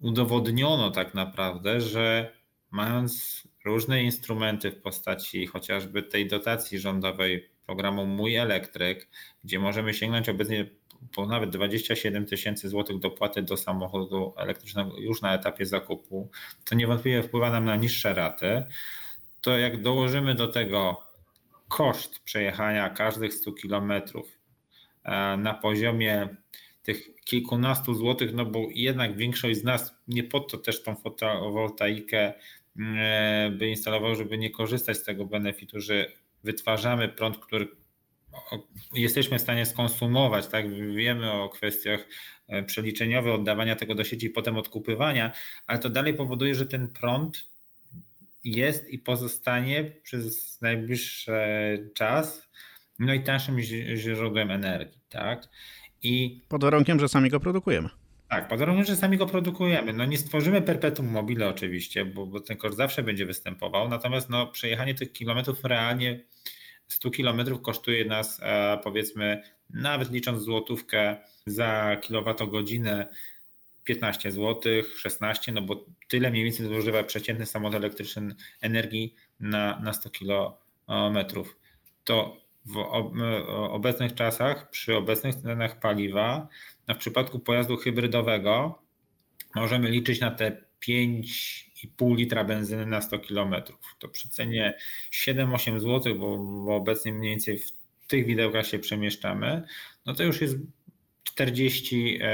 udowodniono tak naprawdę, że mając różne instrumenty w postaci chociażby tej dotacji rządowej programu Mój Elektryk, gdzie możemy sięgnąć obecnie po nawet 27 tysięcy złotych dopłaty do samochodu elektrycznego już na etapie zakupu, to niewątpliwie wpływa nam na niższe raty. To jak dołożymy do tego koszt przejechania każdych 100 kilometrów e, na poziomie tych kilkunastu złotych, no bo jednak większość z nas nie po to też tą fotowoltaikę by instalował, żeby nie korzystać z tego benefitu, że wytwarzamy prąd, który jesteśmy w stanie skonsumować, tak? Wiemy o kwestiach e, przeliczeniowych, oddawania tego do sieci i potem odkupywania, ale to dalej powoduje, że ten prąd jest i pozostanie przez najbliższy czas no i tańszym źródłem energii, tak?
I pod warunkiem, że sami go produkujemy.
Tak, pod że sami go produkujemy. No nie stworzymy perpetuum mobile oczywiście, bo, bo ten koszt zawsze będzie występował, natomiast no, przejechanie tych kilometrów realnie 100 kilometrów kosztuje nas e, powiedzmy, nawet licząc złotówkę za kilowatogodzinę 15 zł, 16, no bo tyle mniej więcej zużywa przeciętny samochód elektryczny energii na, na 100 kilometrów. To w obecnych czasach, przy obecnych cenach paliwa, no w przypadku pojazdu hybrydowego możemy liczyć na te 5,5 litra benzyny na 100 km. To przy cenie 7-8 zł, bo, bo obecnie mniej więcej w tych widełkach się przemieszczamy, no to już jest 40 e,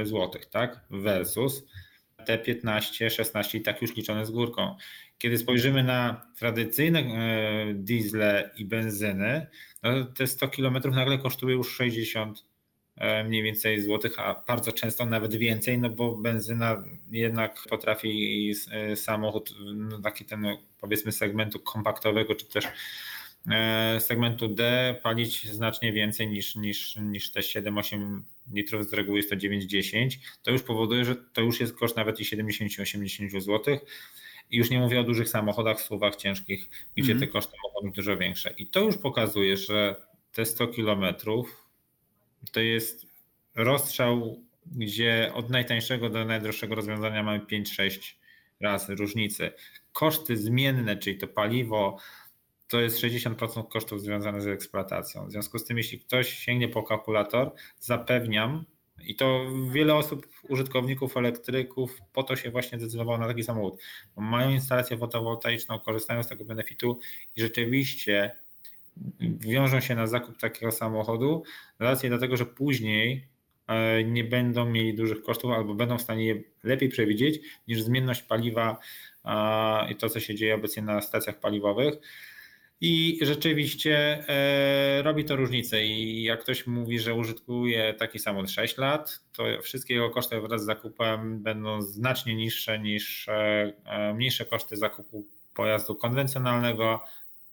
e, zł, tak? Versus te 15, 16 i tak już liczone z górką. Kiedy spojrzymy na tradycyjne e, diesle i benzyny, no te 100 km nagle kosztuje już 60 E, mniej więcej złotych, a bardzo często nawet więcej, no bo benzyna jednak potrafi e, samochód, no taki ten powiedzmy segmentu kompaktowego, czy też e, segmentu D palić znacznie więcej niż, niż, niż te 7-8 litrów, z reguły jest to 9-10, to już powoduje, że to już jest koszt nawet i 70-80 zł. I już nie mówię o dużych samochodach, suwach ciężkich, gdzie mm -hmm. te koszty mogą być dużo większe. I to już pokazuje, że te 100 kilometrów to jest rozstrzał, gdzie od najtańszego do najdroższego rozwiązania mamy 5-6 razy różnicy. Koszty zmienne, czyli to paliwo, to jest 60% kosztów związanych z eksploatacją. W związku z tym, jeśli ktoś sięgnie po kalkulator, zapewniam, i to wiele osób, użytkowników elektryków, po to się właśnie zdecydowało na taki samochód. Mają instalację fotowoltaiczną, korzystają z tego benefitu i rzeczywiście wiążą się na zakup takiego samochodu racji dlatego, że później e, nie będą mieli dużych kosztów albo będą w stanie je lepiej przewidzieć niż zmienność paliwa i to, co się dzieje obecnie na stacjach paliwowych. I rzeczywiście e, robi to różnicę. I jak ktoś mówi, że użytkuje taki samochód 6 lat, to wszystkie jego koszty wraz z zakupem będą znacznie niższe niż e, mniejsze koszty zakupu pojazdu konwencjonalnego,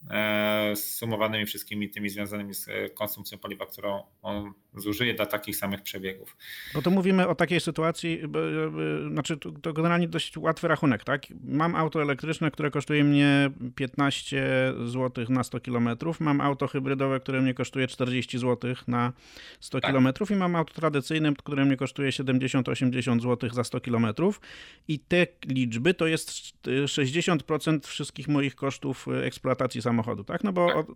E, sumowanymi wszystkimi tymi związanymi z e, konsumpcją paliwa, którą on zużyje dla takich samych przebiegów.
Bo to mówimy o takiej sytuacji, e, znaczy to generalnie dość łatwy rachunek, tak? Mam auto elektryczne, które kosztuje mnie 15 zł na 100 km, mam auto hybrydowe, które mnie kosztuje 40 zł na 100 tak. km i mam auto tradycyjne, które mnie kosztuje 70-80 zł za 100 km i te liczby to jest 60% wszystkich moich kosztów eksploatacji samochodu, tak? No bo tak. od, y,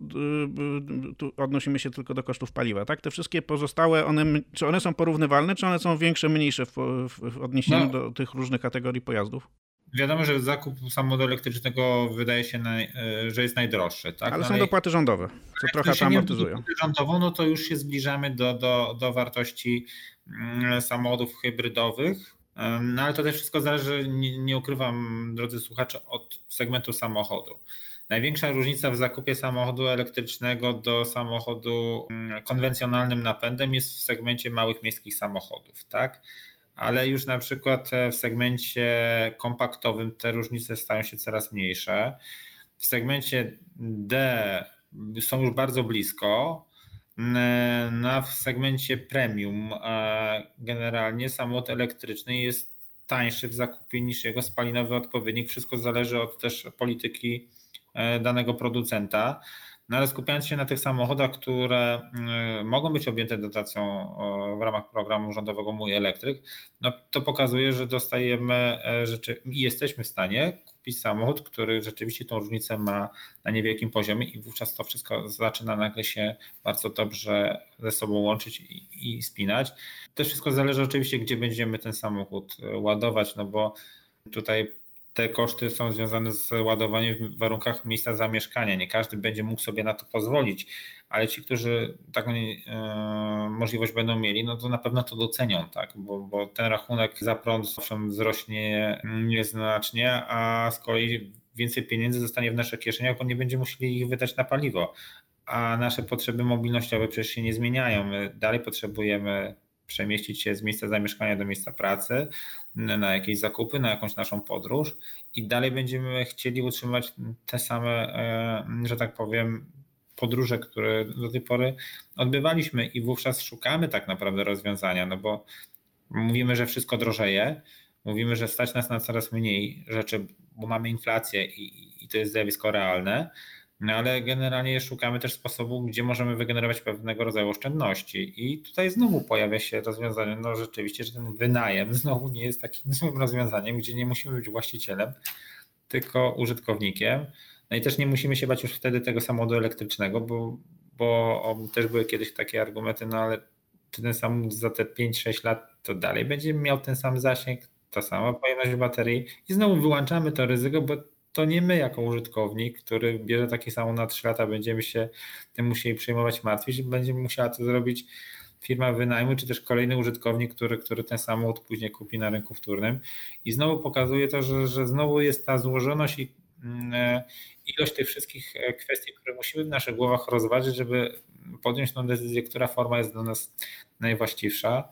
y, tu odnosimy się tylko do kosztów paliwa, tak? Te wszystkie pozostałe, one, czy one są porównywalne, czy one są większe, mniejsze w, w odniesieniu no. do tych różnych kategorii pojazdów?
Wiadomo, że zakup samochodu elektrycznego wydaje się, naj, y, że jest najdroższy. Tak?
Ale no są dopłaty rządowe, co trochę to amortyzują.
Dopłaty rządową, no to już się zbliżamy do, do, do wartości mm, samochodów hybrydowych. No ale to też wszystko zależy, nie, nie ukrywam, drodzy słuchacze, od segmentu samochodu. Największa różnica w zakupie samochodu elektrycznego do samochodu mm, konwencjonalnym napędem jest w segmencie małych miejskich samochodów, tak? Ale już na przykład e, w segmencie kompaktowym te różnice stają się coraz mniejsze. W segmencie D są już bardzo blisko. Na w segmencie premium e, generalnie samochód elektryczny jest tańszy w zakupie niż jego spalinowy odpowiednik. Wszystko zależy od też polityki E, danego producenta. No ale skupiając się na tych samochodach, które e, mogą być objęte dotacją w ramach programu rządowego Mój Elektryk, no to pokazuje, że dostajemy e, rzeczy i jesteśmy w stanie kupić samochód, który rzeczywiście tą różnicę ma na niewielkim poziomie i wówczas to wszystko zaczyna nagle się bardzo dobrze ze sobą łączyć i, i spinać. To wszystko zależy oczywiście, gdzie będziemy ten samochód ładować, no bo tutaj te koszty są związane z ładowaniem w warunkach miejsca zamieszkania. Nie każdy będzie mógł sobie na to pozwolić, ale ci, którzy taką e, możliwość będą mieli, no to na pewno to docenią, tak? bo, bo ten rachunek za prąd owszem wzrośnie nieznacznie, a z kolei więcej pieniędzy zostanie w naszych kieszeniach, bo nie będziemy musieli ich wydać na paliwo. A nasze potrzeby mobilnościowe przecież się nie zmieniają. My dalej potrzebujemy przemieścić się z miejsca zamieszkania do miejsca pracy, na jakieś zakupy, na jakąś naszą podróż i dalej będziemy chcieli utrzymać te same, e, że tak powiem, podróże, które do tej pory odbywaliśmy. I wówczas szukamy tak naprawdę rozwiązania, no bo mówimy, że wszystko drożeje, mówimy, że stać nas na coraz mniej rzeczy, bo mamy inflację i, i to jest zjawisko realne, no ale generalnie szukamy też sposobu, gdzie możemy wygenerować pewnego rodzaju oszczędności. I tutaj znowu pojawia się rozwiązanie, no rzeczywiście, że ten wynajem znowu nie jest takim złym rozwiązaniem, gdzie nie musimy być właścicielem, tylko użytkownikiem. No i też nie musimy się bać już wtedy tego samochodu elektrycznego, bo, bo też były kiedyś takie argumenty, no ale ten samochód za te 5-6 lat to dalej będzie miał ten sam zasięg, ta sama pojemność baterii i znowu wyłączamy to ryzyko, bo to nie my jako użytkownik, który bierze taki samochód na 3 lata, będziemy się tym musieli przejmować, martwić, będzie musiała to zrobić firma wynajmu, czy też kolejny użytkownik, który, który ten samochód później kupi na rynku wtórnym. I znowu pokazuje to, że, że znowu jest ta złożoność i mm, ilość tych wszystkich e, kwestii, które musimy w naszych głowach rozważyć, żeby podjąć tą decyzję, która forma jest dla nas najwłaściwsza.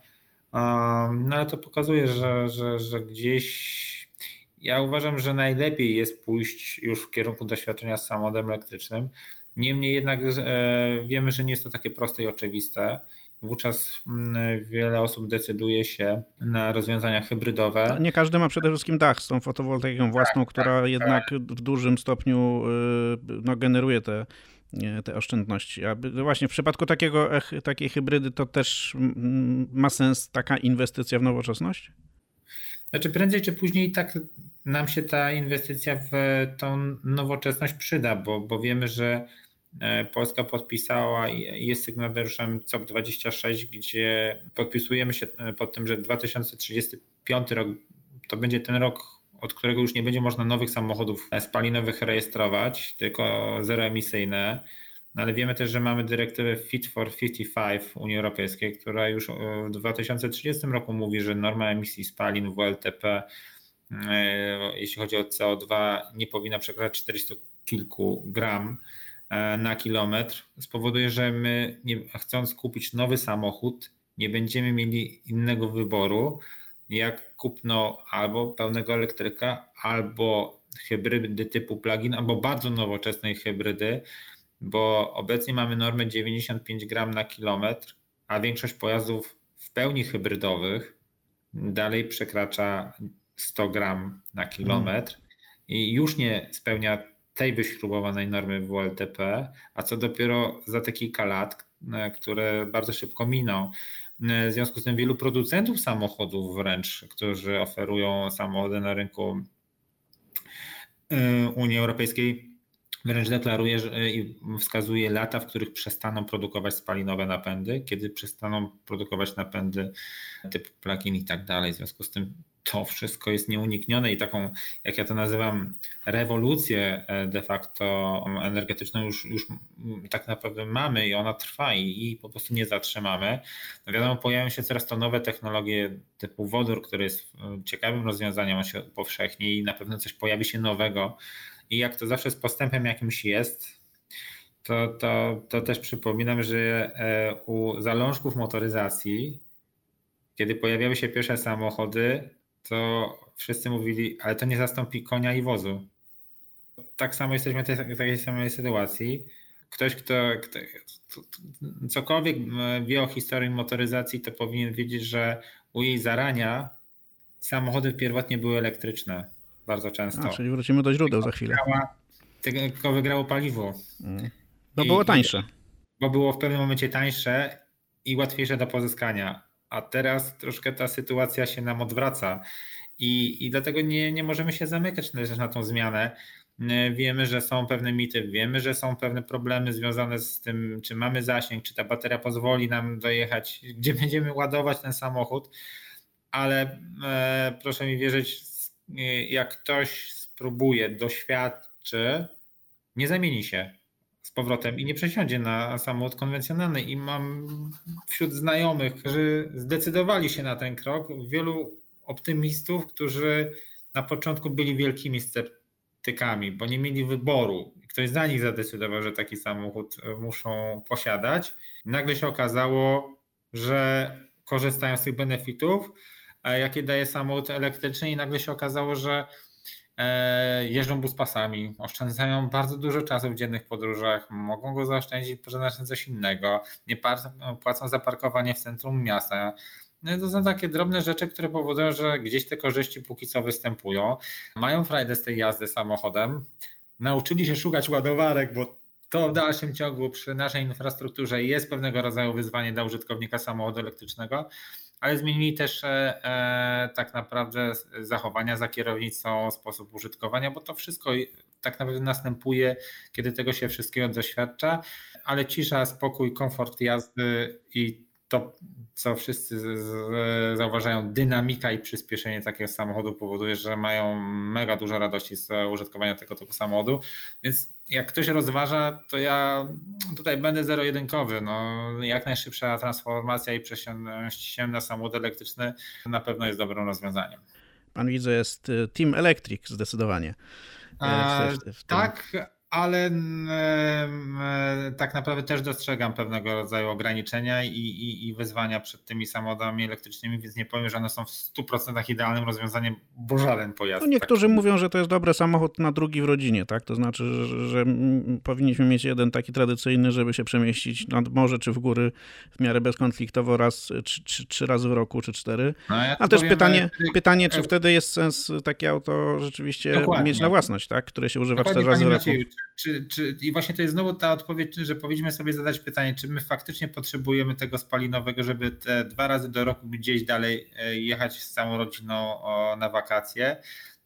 No ale to pokazuje, że, że, że gdzieś ja uważam, że najlepiej jest pójść już w kierunku doświadczenia z samochodem elektrycznym. Niemniej jednak e, wiemy, że nie jest to takie proste i oczywiste. Wówczas mm, wiele osób decyduje się na rozwiązania hybrydowe.
No, nie każdy ma przede wszystkim dach z tą fotowoltaiką własną, tak, która tak, jednak tak. w dużym stopniu y, no, generuje te, te oszczędności. A właśnie w przypadku takiego, takiej hybrydy to też ma sens taka inwestycja w nowoczesność?
Znaczy prędzej czy później tak nam się ta inwestycja w tą nowoczesność przyda, bo, bo wiemy, że e, Polska podpisała i jest sygnatariuszem COP26, gdzie podpisujemy się e, pod tym, że 2035 rok to będzie ten rok, od którego już nie będzie można nowych samochodów spalinowych rejestrować, tylko zeroemisyjne. No ale wiemy też, że mamy dyrektywę Fit for 55 Unii Europejskiej, która już w 2030 roku mówi, że norma emisji spalin WLTP, e, jeśli chodzi o CO2, nie powinna przekraczać 400 kilku gram e, na kilometr. Spowoduje, że my, nie, chcąc kupić nowy samochód, nie będziemy mieli innego wyboru, jak kupno albo pełnego elektryka, albo hybrydy typu plug-in, albo bardzo nowoczesnej hybrydy, bo obecnie mamy normę 95 gram na kilometr, a większość pojazdów w pełni hybrydowych dalej przekracza 100 gram na kilometr i już nie spełnia tej wyśrubowanej normy WLTP, a co dopiero za te kilka lat, e, które bardzo szybko miną. E, w związku z tym wielu producentów samochodów wręcz, którzy oferują samochody na rynku e, Unii Europejskiej, wręcz deklaruje że, i wskazuje lata, w których przestaną produkować spalinowe napędy, kiedy przestaną produkować napędy typu plug-in i tak dalej. W związku z tym to wszystko jest nieuniknione i taką, jak ja to nazywam, rewolucję e, de facto energetyczną już, już tak naprawdę mamy i ona trwa i, i po prostu nie zatrzymamy. No wiadomo, pojawiają się coraz to nowe technologie typu wodór, który jest e, ciekawym rozwiązaniem, on się powszechnie i na pewno coś pojawi się nowego, i jak to zawsze z postępem jakimś jest, to, to, to też przypominam, że e, u zalążków motoryzacji, kiedy pojawiały się pierwsze samochody, to wszyscy mówili, ale to nie zastąpi konia i wozu. Tak samo jesteśmy w takiej samej sytuacji. Ktoś, kto, kto cokolwiek wie o historii motoryzacji, to powinien wiedzieć, że u jej zarania samochody pierwotnie były elektryczne bardzo często. A,
czyli wrócimy do źródeł za chwilę.
Tylko wygrało paliwo.
Mm. Bo było tańsze.
Bo było w pewnym momencie tańsze i łatwiejsze do pozyskania. A teraz troszkę ta sytuacja się nam odwraca. I, i dlatego nie, nie możemy się zamykać też na tą zmianę. Wiemy, że są pewne mity, wiemy, że są pewne problemy związane z tym, czy mamy zasięg, czy ta bateria pozwoli nam dojechać, gdzie będziemy ładować ten samochód, ale e, proszę mi wierzyć, jak ktoś spróbuje, doświadczy, nie zamieni się z powrotem i nie przesiądzie na samochód konwencjonalny. I mam wśród znajomych, którzy zdecydowali się na ten krok, wielu optymistów, którzy na początku byli wielkimi sceptykami, bo nie mieli wyboru. Ktoś za nich zadecydował, że taki samochód muszą posiadać. Nagle się okazało, że korzystają z tych benefitów jakie daje samochód elektryczny i nagle się okazało, że e, jeżdżą buspasami, oszczędzają bardzo dużo czasu w dziennych podróżach, mogą go zaoszczędzić, na coś innego, nie płacą za parkowanie w centrum miasta. No to są takie drobne rzeczy, które powodują, że gdzieś te korzyści póki co występują. Mają frajdę z tej jazdy samochodem, nauczyli się szukać ładowarek, bo to w dalszym ciągu przy naszej infrastrukturze jest pewnego rodzaju wyzwanie dla użytkownika samochodu elektrycznego ale zmienili też e, e, tak naprawdę zachowania za kierownicą, sposób użytkowania, bo to wszystko tak naprawdę następuje, kiedy tego się wszystkiego doświadcza, ale cisza, spokój, komfort jazdy i to, co wszyscy zauważają, dynamika i przyspieszenie takiego samochodu powoduje, że mają mega dużo radości z użytkowania tego typu samochodu. Więc jak ktoś rozważa, to ja tutaj będę zero-jedynkowy. No, jak najszybsza transformacja i przesiąść się na samochód elektryczny na pewno jest dobrym rozwiązaniem.
Pan widzę, jest Team Electric zdecydowanie.
A, w tak, ale tak naprawdę też dostrzegam pewnego rodzaju ograniczenia i, i, i, wyzwania przed tymi samochodami elektrycznymi, więc nie powiem, że one są w 100% idealnym rozwiązaniem, bo żaden pojazd.
No niektórzy tak... mówią, że to jest dobry samochód na drugi w rodzinie, tak? To znaczy, że, że powinniśmy mieć jeden taki tradycyjny, żeby się przemieścić nad morze czy w góry w miarę bezkonfliktowo raz, czy, czy, trzy razy w roku, czy cztery. No, ja A też powiem, pytanie, że... pytanie, czy wtedy jest sens takie auto rzeczywiście Dokładnie. mieć na własność, tak? Które się używa Dokładnie, cztery razy w roku
czy, czy, i właśnie to jest znowu ta odpowiedź, że powinniśmy sobie zadać pytanie, czy my faktycznie potrzebujemy tego spalinowego, żeby te dwa razy do roku gdzieś dalej e, jechać z całą rodziną na wakacje.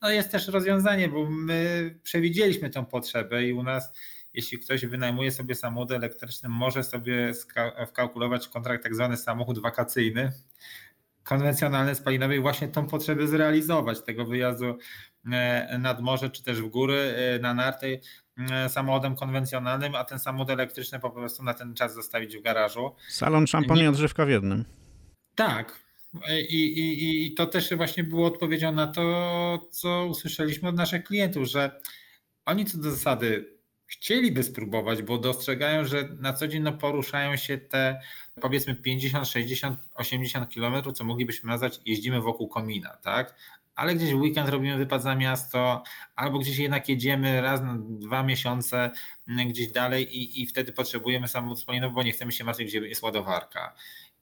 No jest też rozwiązanie, bo my przewidzieliśmy tę potrzebę i u nas jeśli ktoś wynajmuje sobie samochód elektryczny, może sobie wkalkulować kontrakt tak zwany samochód wakacyjny, konwencjonalny spalinowy i właśnie tą potrzebę zrealizować, tego wyjazdu e, nad morze czy też w góry e, na narty samochodem konwencjonalnym, a ten samochód elektryczny po prostu na ten czas zostawić w garażu.
Salon, szampon i odżywka w jednym.
Tak. I, i, I to też właśnie było odpowiedzią na to, co usłyszeliśmy od naszych klientów, że oni co do zasady chcieliby spróbować, bo dostrzegają, że na co dzień no, poruszają się te powiedzmy 50, 60, 80 kilometrów, co moglibyśmy nazwać jeździmy wokół komina, tak? Ale gdzieś w weekend robimy wypad za miasto, albo gdzieś jednak jedziemy raz na dwa miesiące mm, gdzieś dalej i, i wtedy potrzebujemy samochód spalinowy, bo nie chcemy się martwić, gdzie jest ładowarka.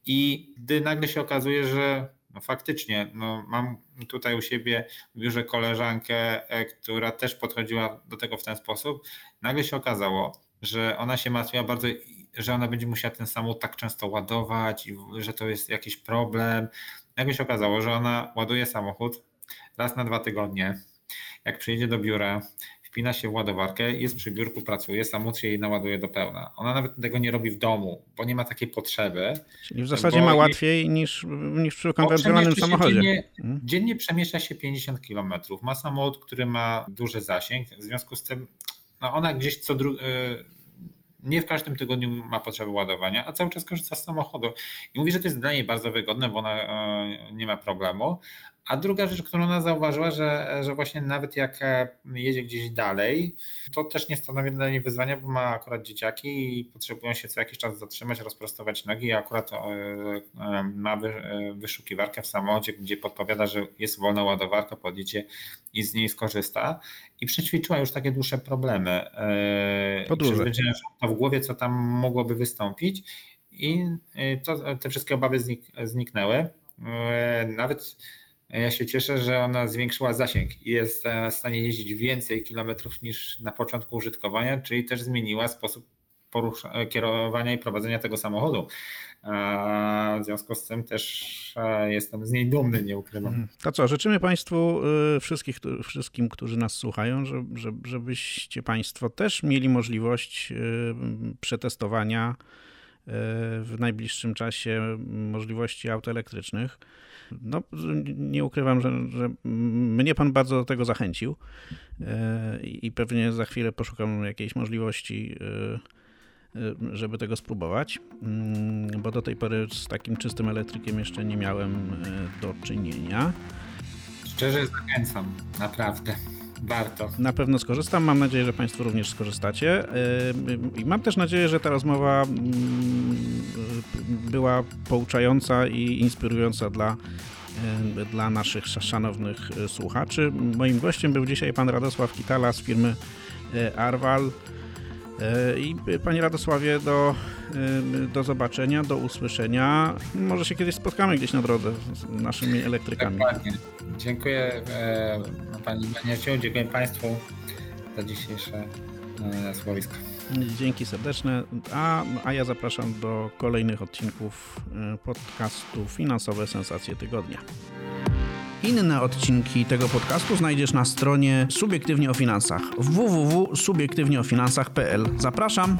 I gdy nagle się okazuje, że no faktycznie, no mam tutaj u siebie w biurze koleżankę, e, która też podchodziła do tego w ten sposób. Nagle się okazało, że ona się martwiła bardzo, że ona będzie musiała ten samochód tak często ładować, że to jest jakiś problem. Nagle się okazało, że ona ładuje samochód raz na dwa tygodnie. Jak przyjedzie do biura, wpina się w ładowarkę, jest przy biurku, pracuje, samochód się jej naładuje do pełna. Ona nawet tego nie robi w domu, bo nie ma takiej potrzeby.
Czyli w zasadzie ma łatwiej niż, niż przy konwencjonalnym samochodzie.
Dziennie, hmm? dziennie przemieszcza się 50 km. Ma samochód, który ma duży zasięg, w związku z tym no ona gdzieś co drugi nie w każdym tygodniu ma potrzeby ładowania, a cały czas korzysta z samochodu. I mówi, że to jest dla niej bardzo wygodne, bo ona e, nie ma problemu. A druga rzecz, którą ona zauważyła, że, że właśnie nawet jak e, jedzie gdzieś dalej, to też nie stanowi dla niej wyzwania, bo ma akurat dzieciaki i potrzebują się co jakiś czas zatrzymać, rozprostować nogi. I akurat e, ma wyszukiwarkę w samochodzie, gdzie podpowiada, że jest wolna ładowarka, podjedzie i z niej skorzysta. I przećwiczyła już takie dłuższe problemy.
Podróże.
To w głowie, co tam mogłoby wystąpić. I to, te wszystkie obawy znik, zniknęły. Nawet ja się cieszę, że ona zwiększyła zasięg i jest w stanie jeździć więcej kilometrów niż na początku użytkowania, czyli też zmieniła sposób kierowania i prowadzenia tego samochodu. W związku z tym też e, jestem z niej dumny, nie ukrywam. Mhm.
To co, życzymy Państwu e, wszystkich, wszystkim, którzy nas słuchają, żebyście Państwo też mieli możliwość e, przetestowania w najbliższym czasie możliwości aut elektrycznych. No, nie ukrywam, że, że mnie pan bardzo do tego zachęcił i pewnie za chwilę poszukam jakiejś możliwości Y, żeby tego spróbować, mm, bo do tej pory z takim czystym elektrykiem jeszcze nie miałem do czynienia.
Szczerze zachęcam, naprawdę. Warto.
Na pewno skorzystam. Mam nadzieję, że Państwo również skorzystacie. Y, I mam też nadzieję, że ta rozmowa mm, była pouczająca i inspirująca dla, dla naszych szanownych słuchaczy. Moim gościem był dzisiaj pan Radosław Kitala z firmy Arwal. E, I Panie Radosławie, do, e, do zobaczenia, do usłyszenia. Może się kiedyś spotkamy gdzieś na drodze z naszymi elektrykami.
Dokładnie. Dziękuję e, Pani Manieciu, dziękuję Państwu za dzisiejsze słowisko.
Dzięki serdeczne, a, a ja zapraszam do kolejnych odcinków podcastu Finansowe Sensacje Tygodnia. Inne odcinki tego podcastu znajdziesz na stronie Subiektywnie o Finansach www.subiektywnieofinansach.pl. Zapraszam!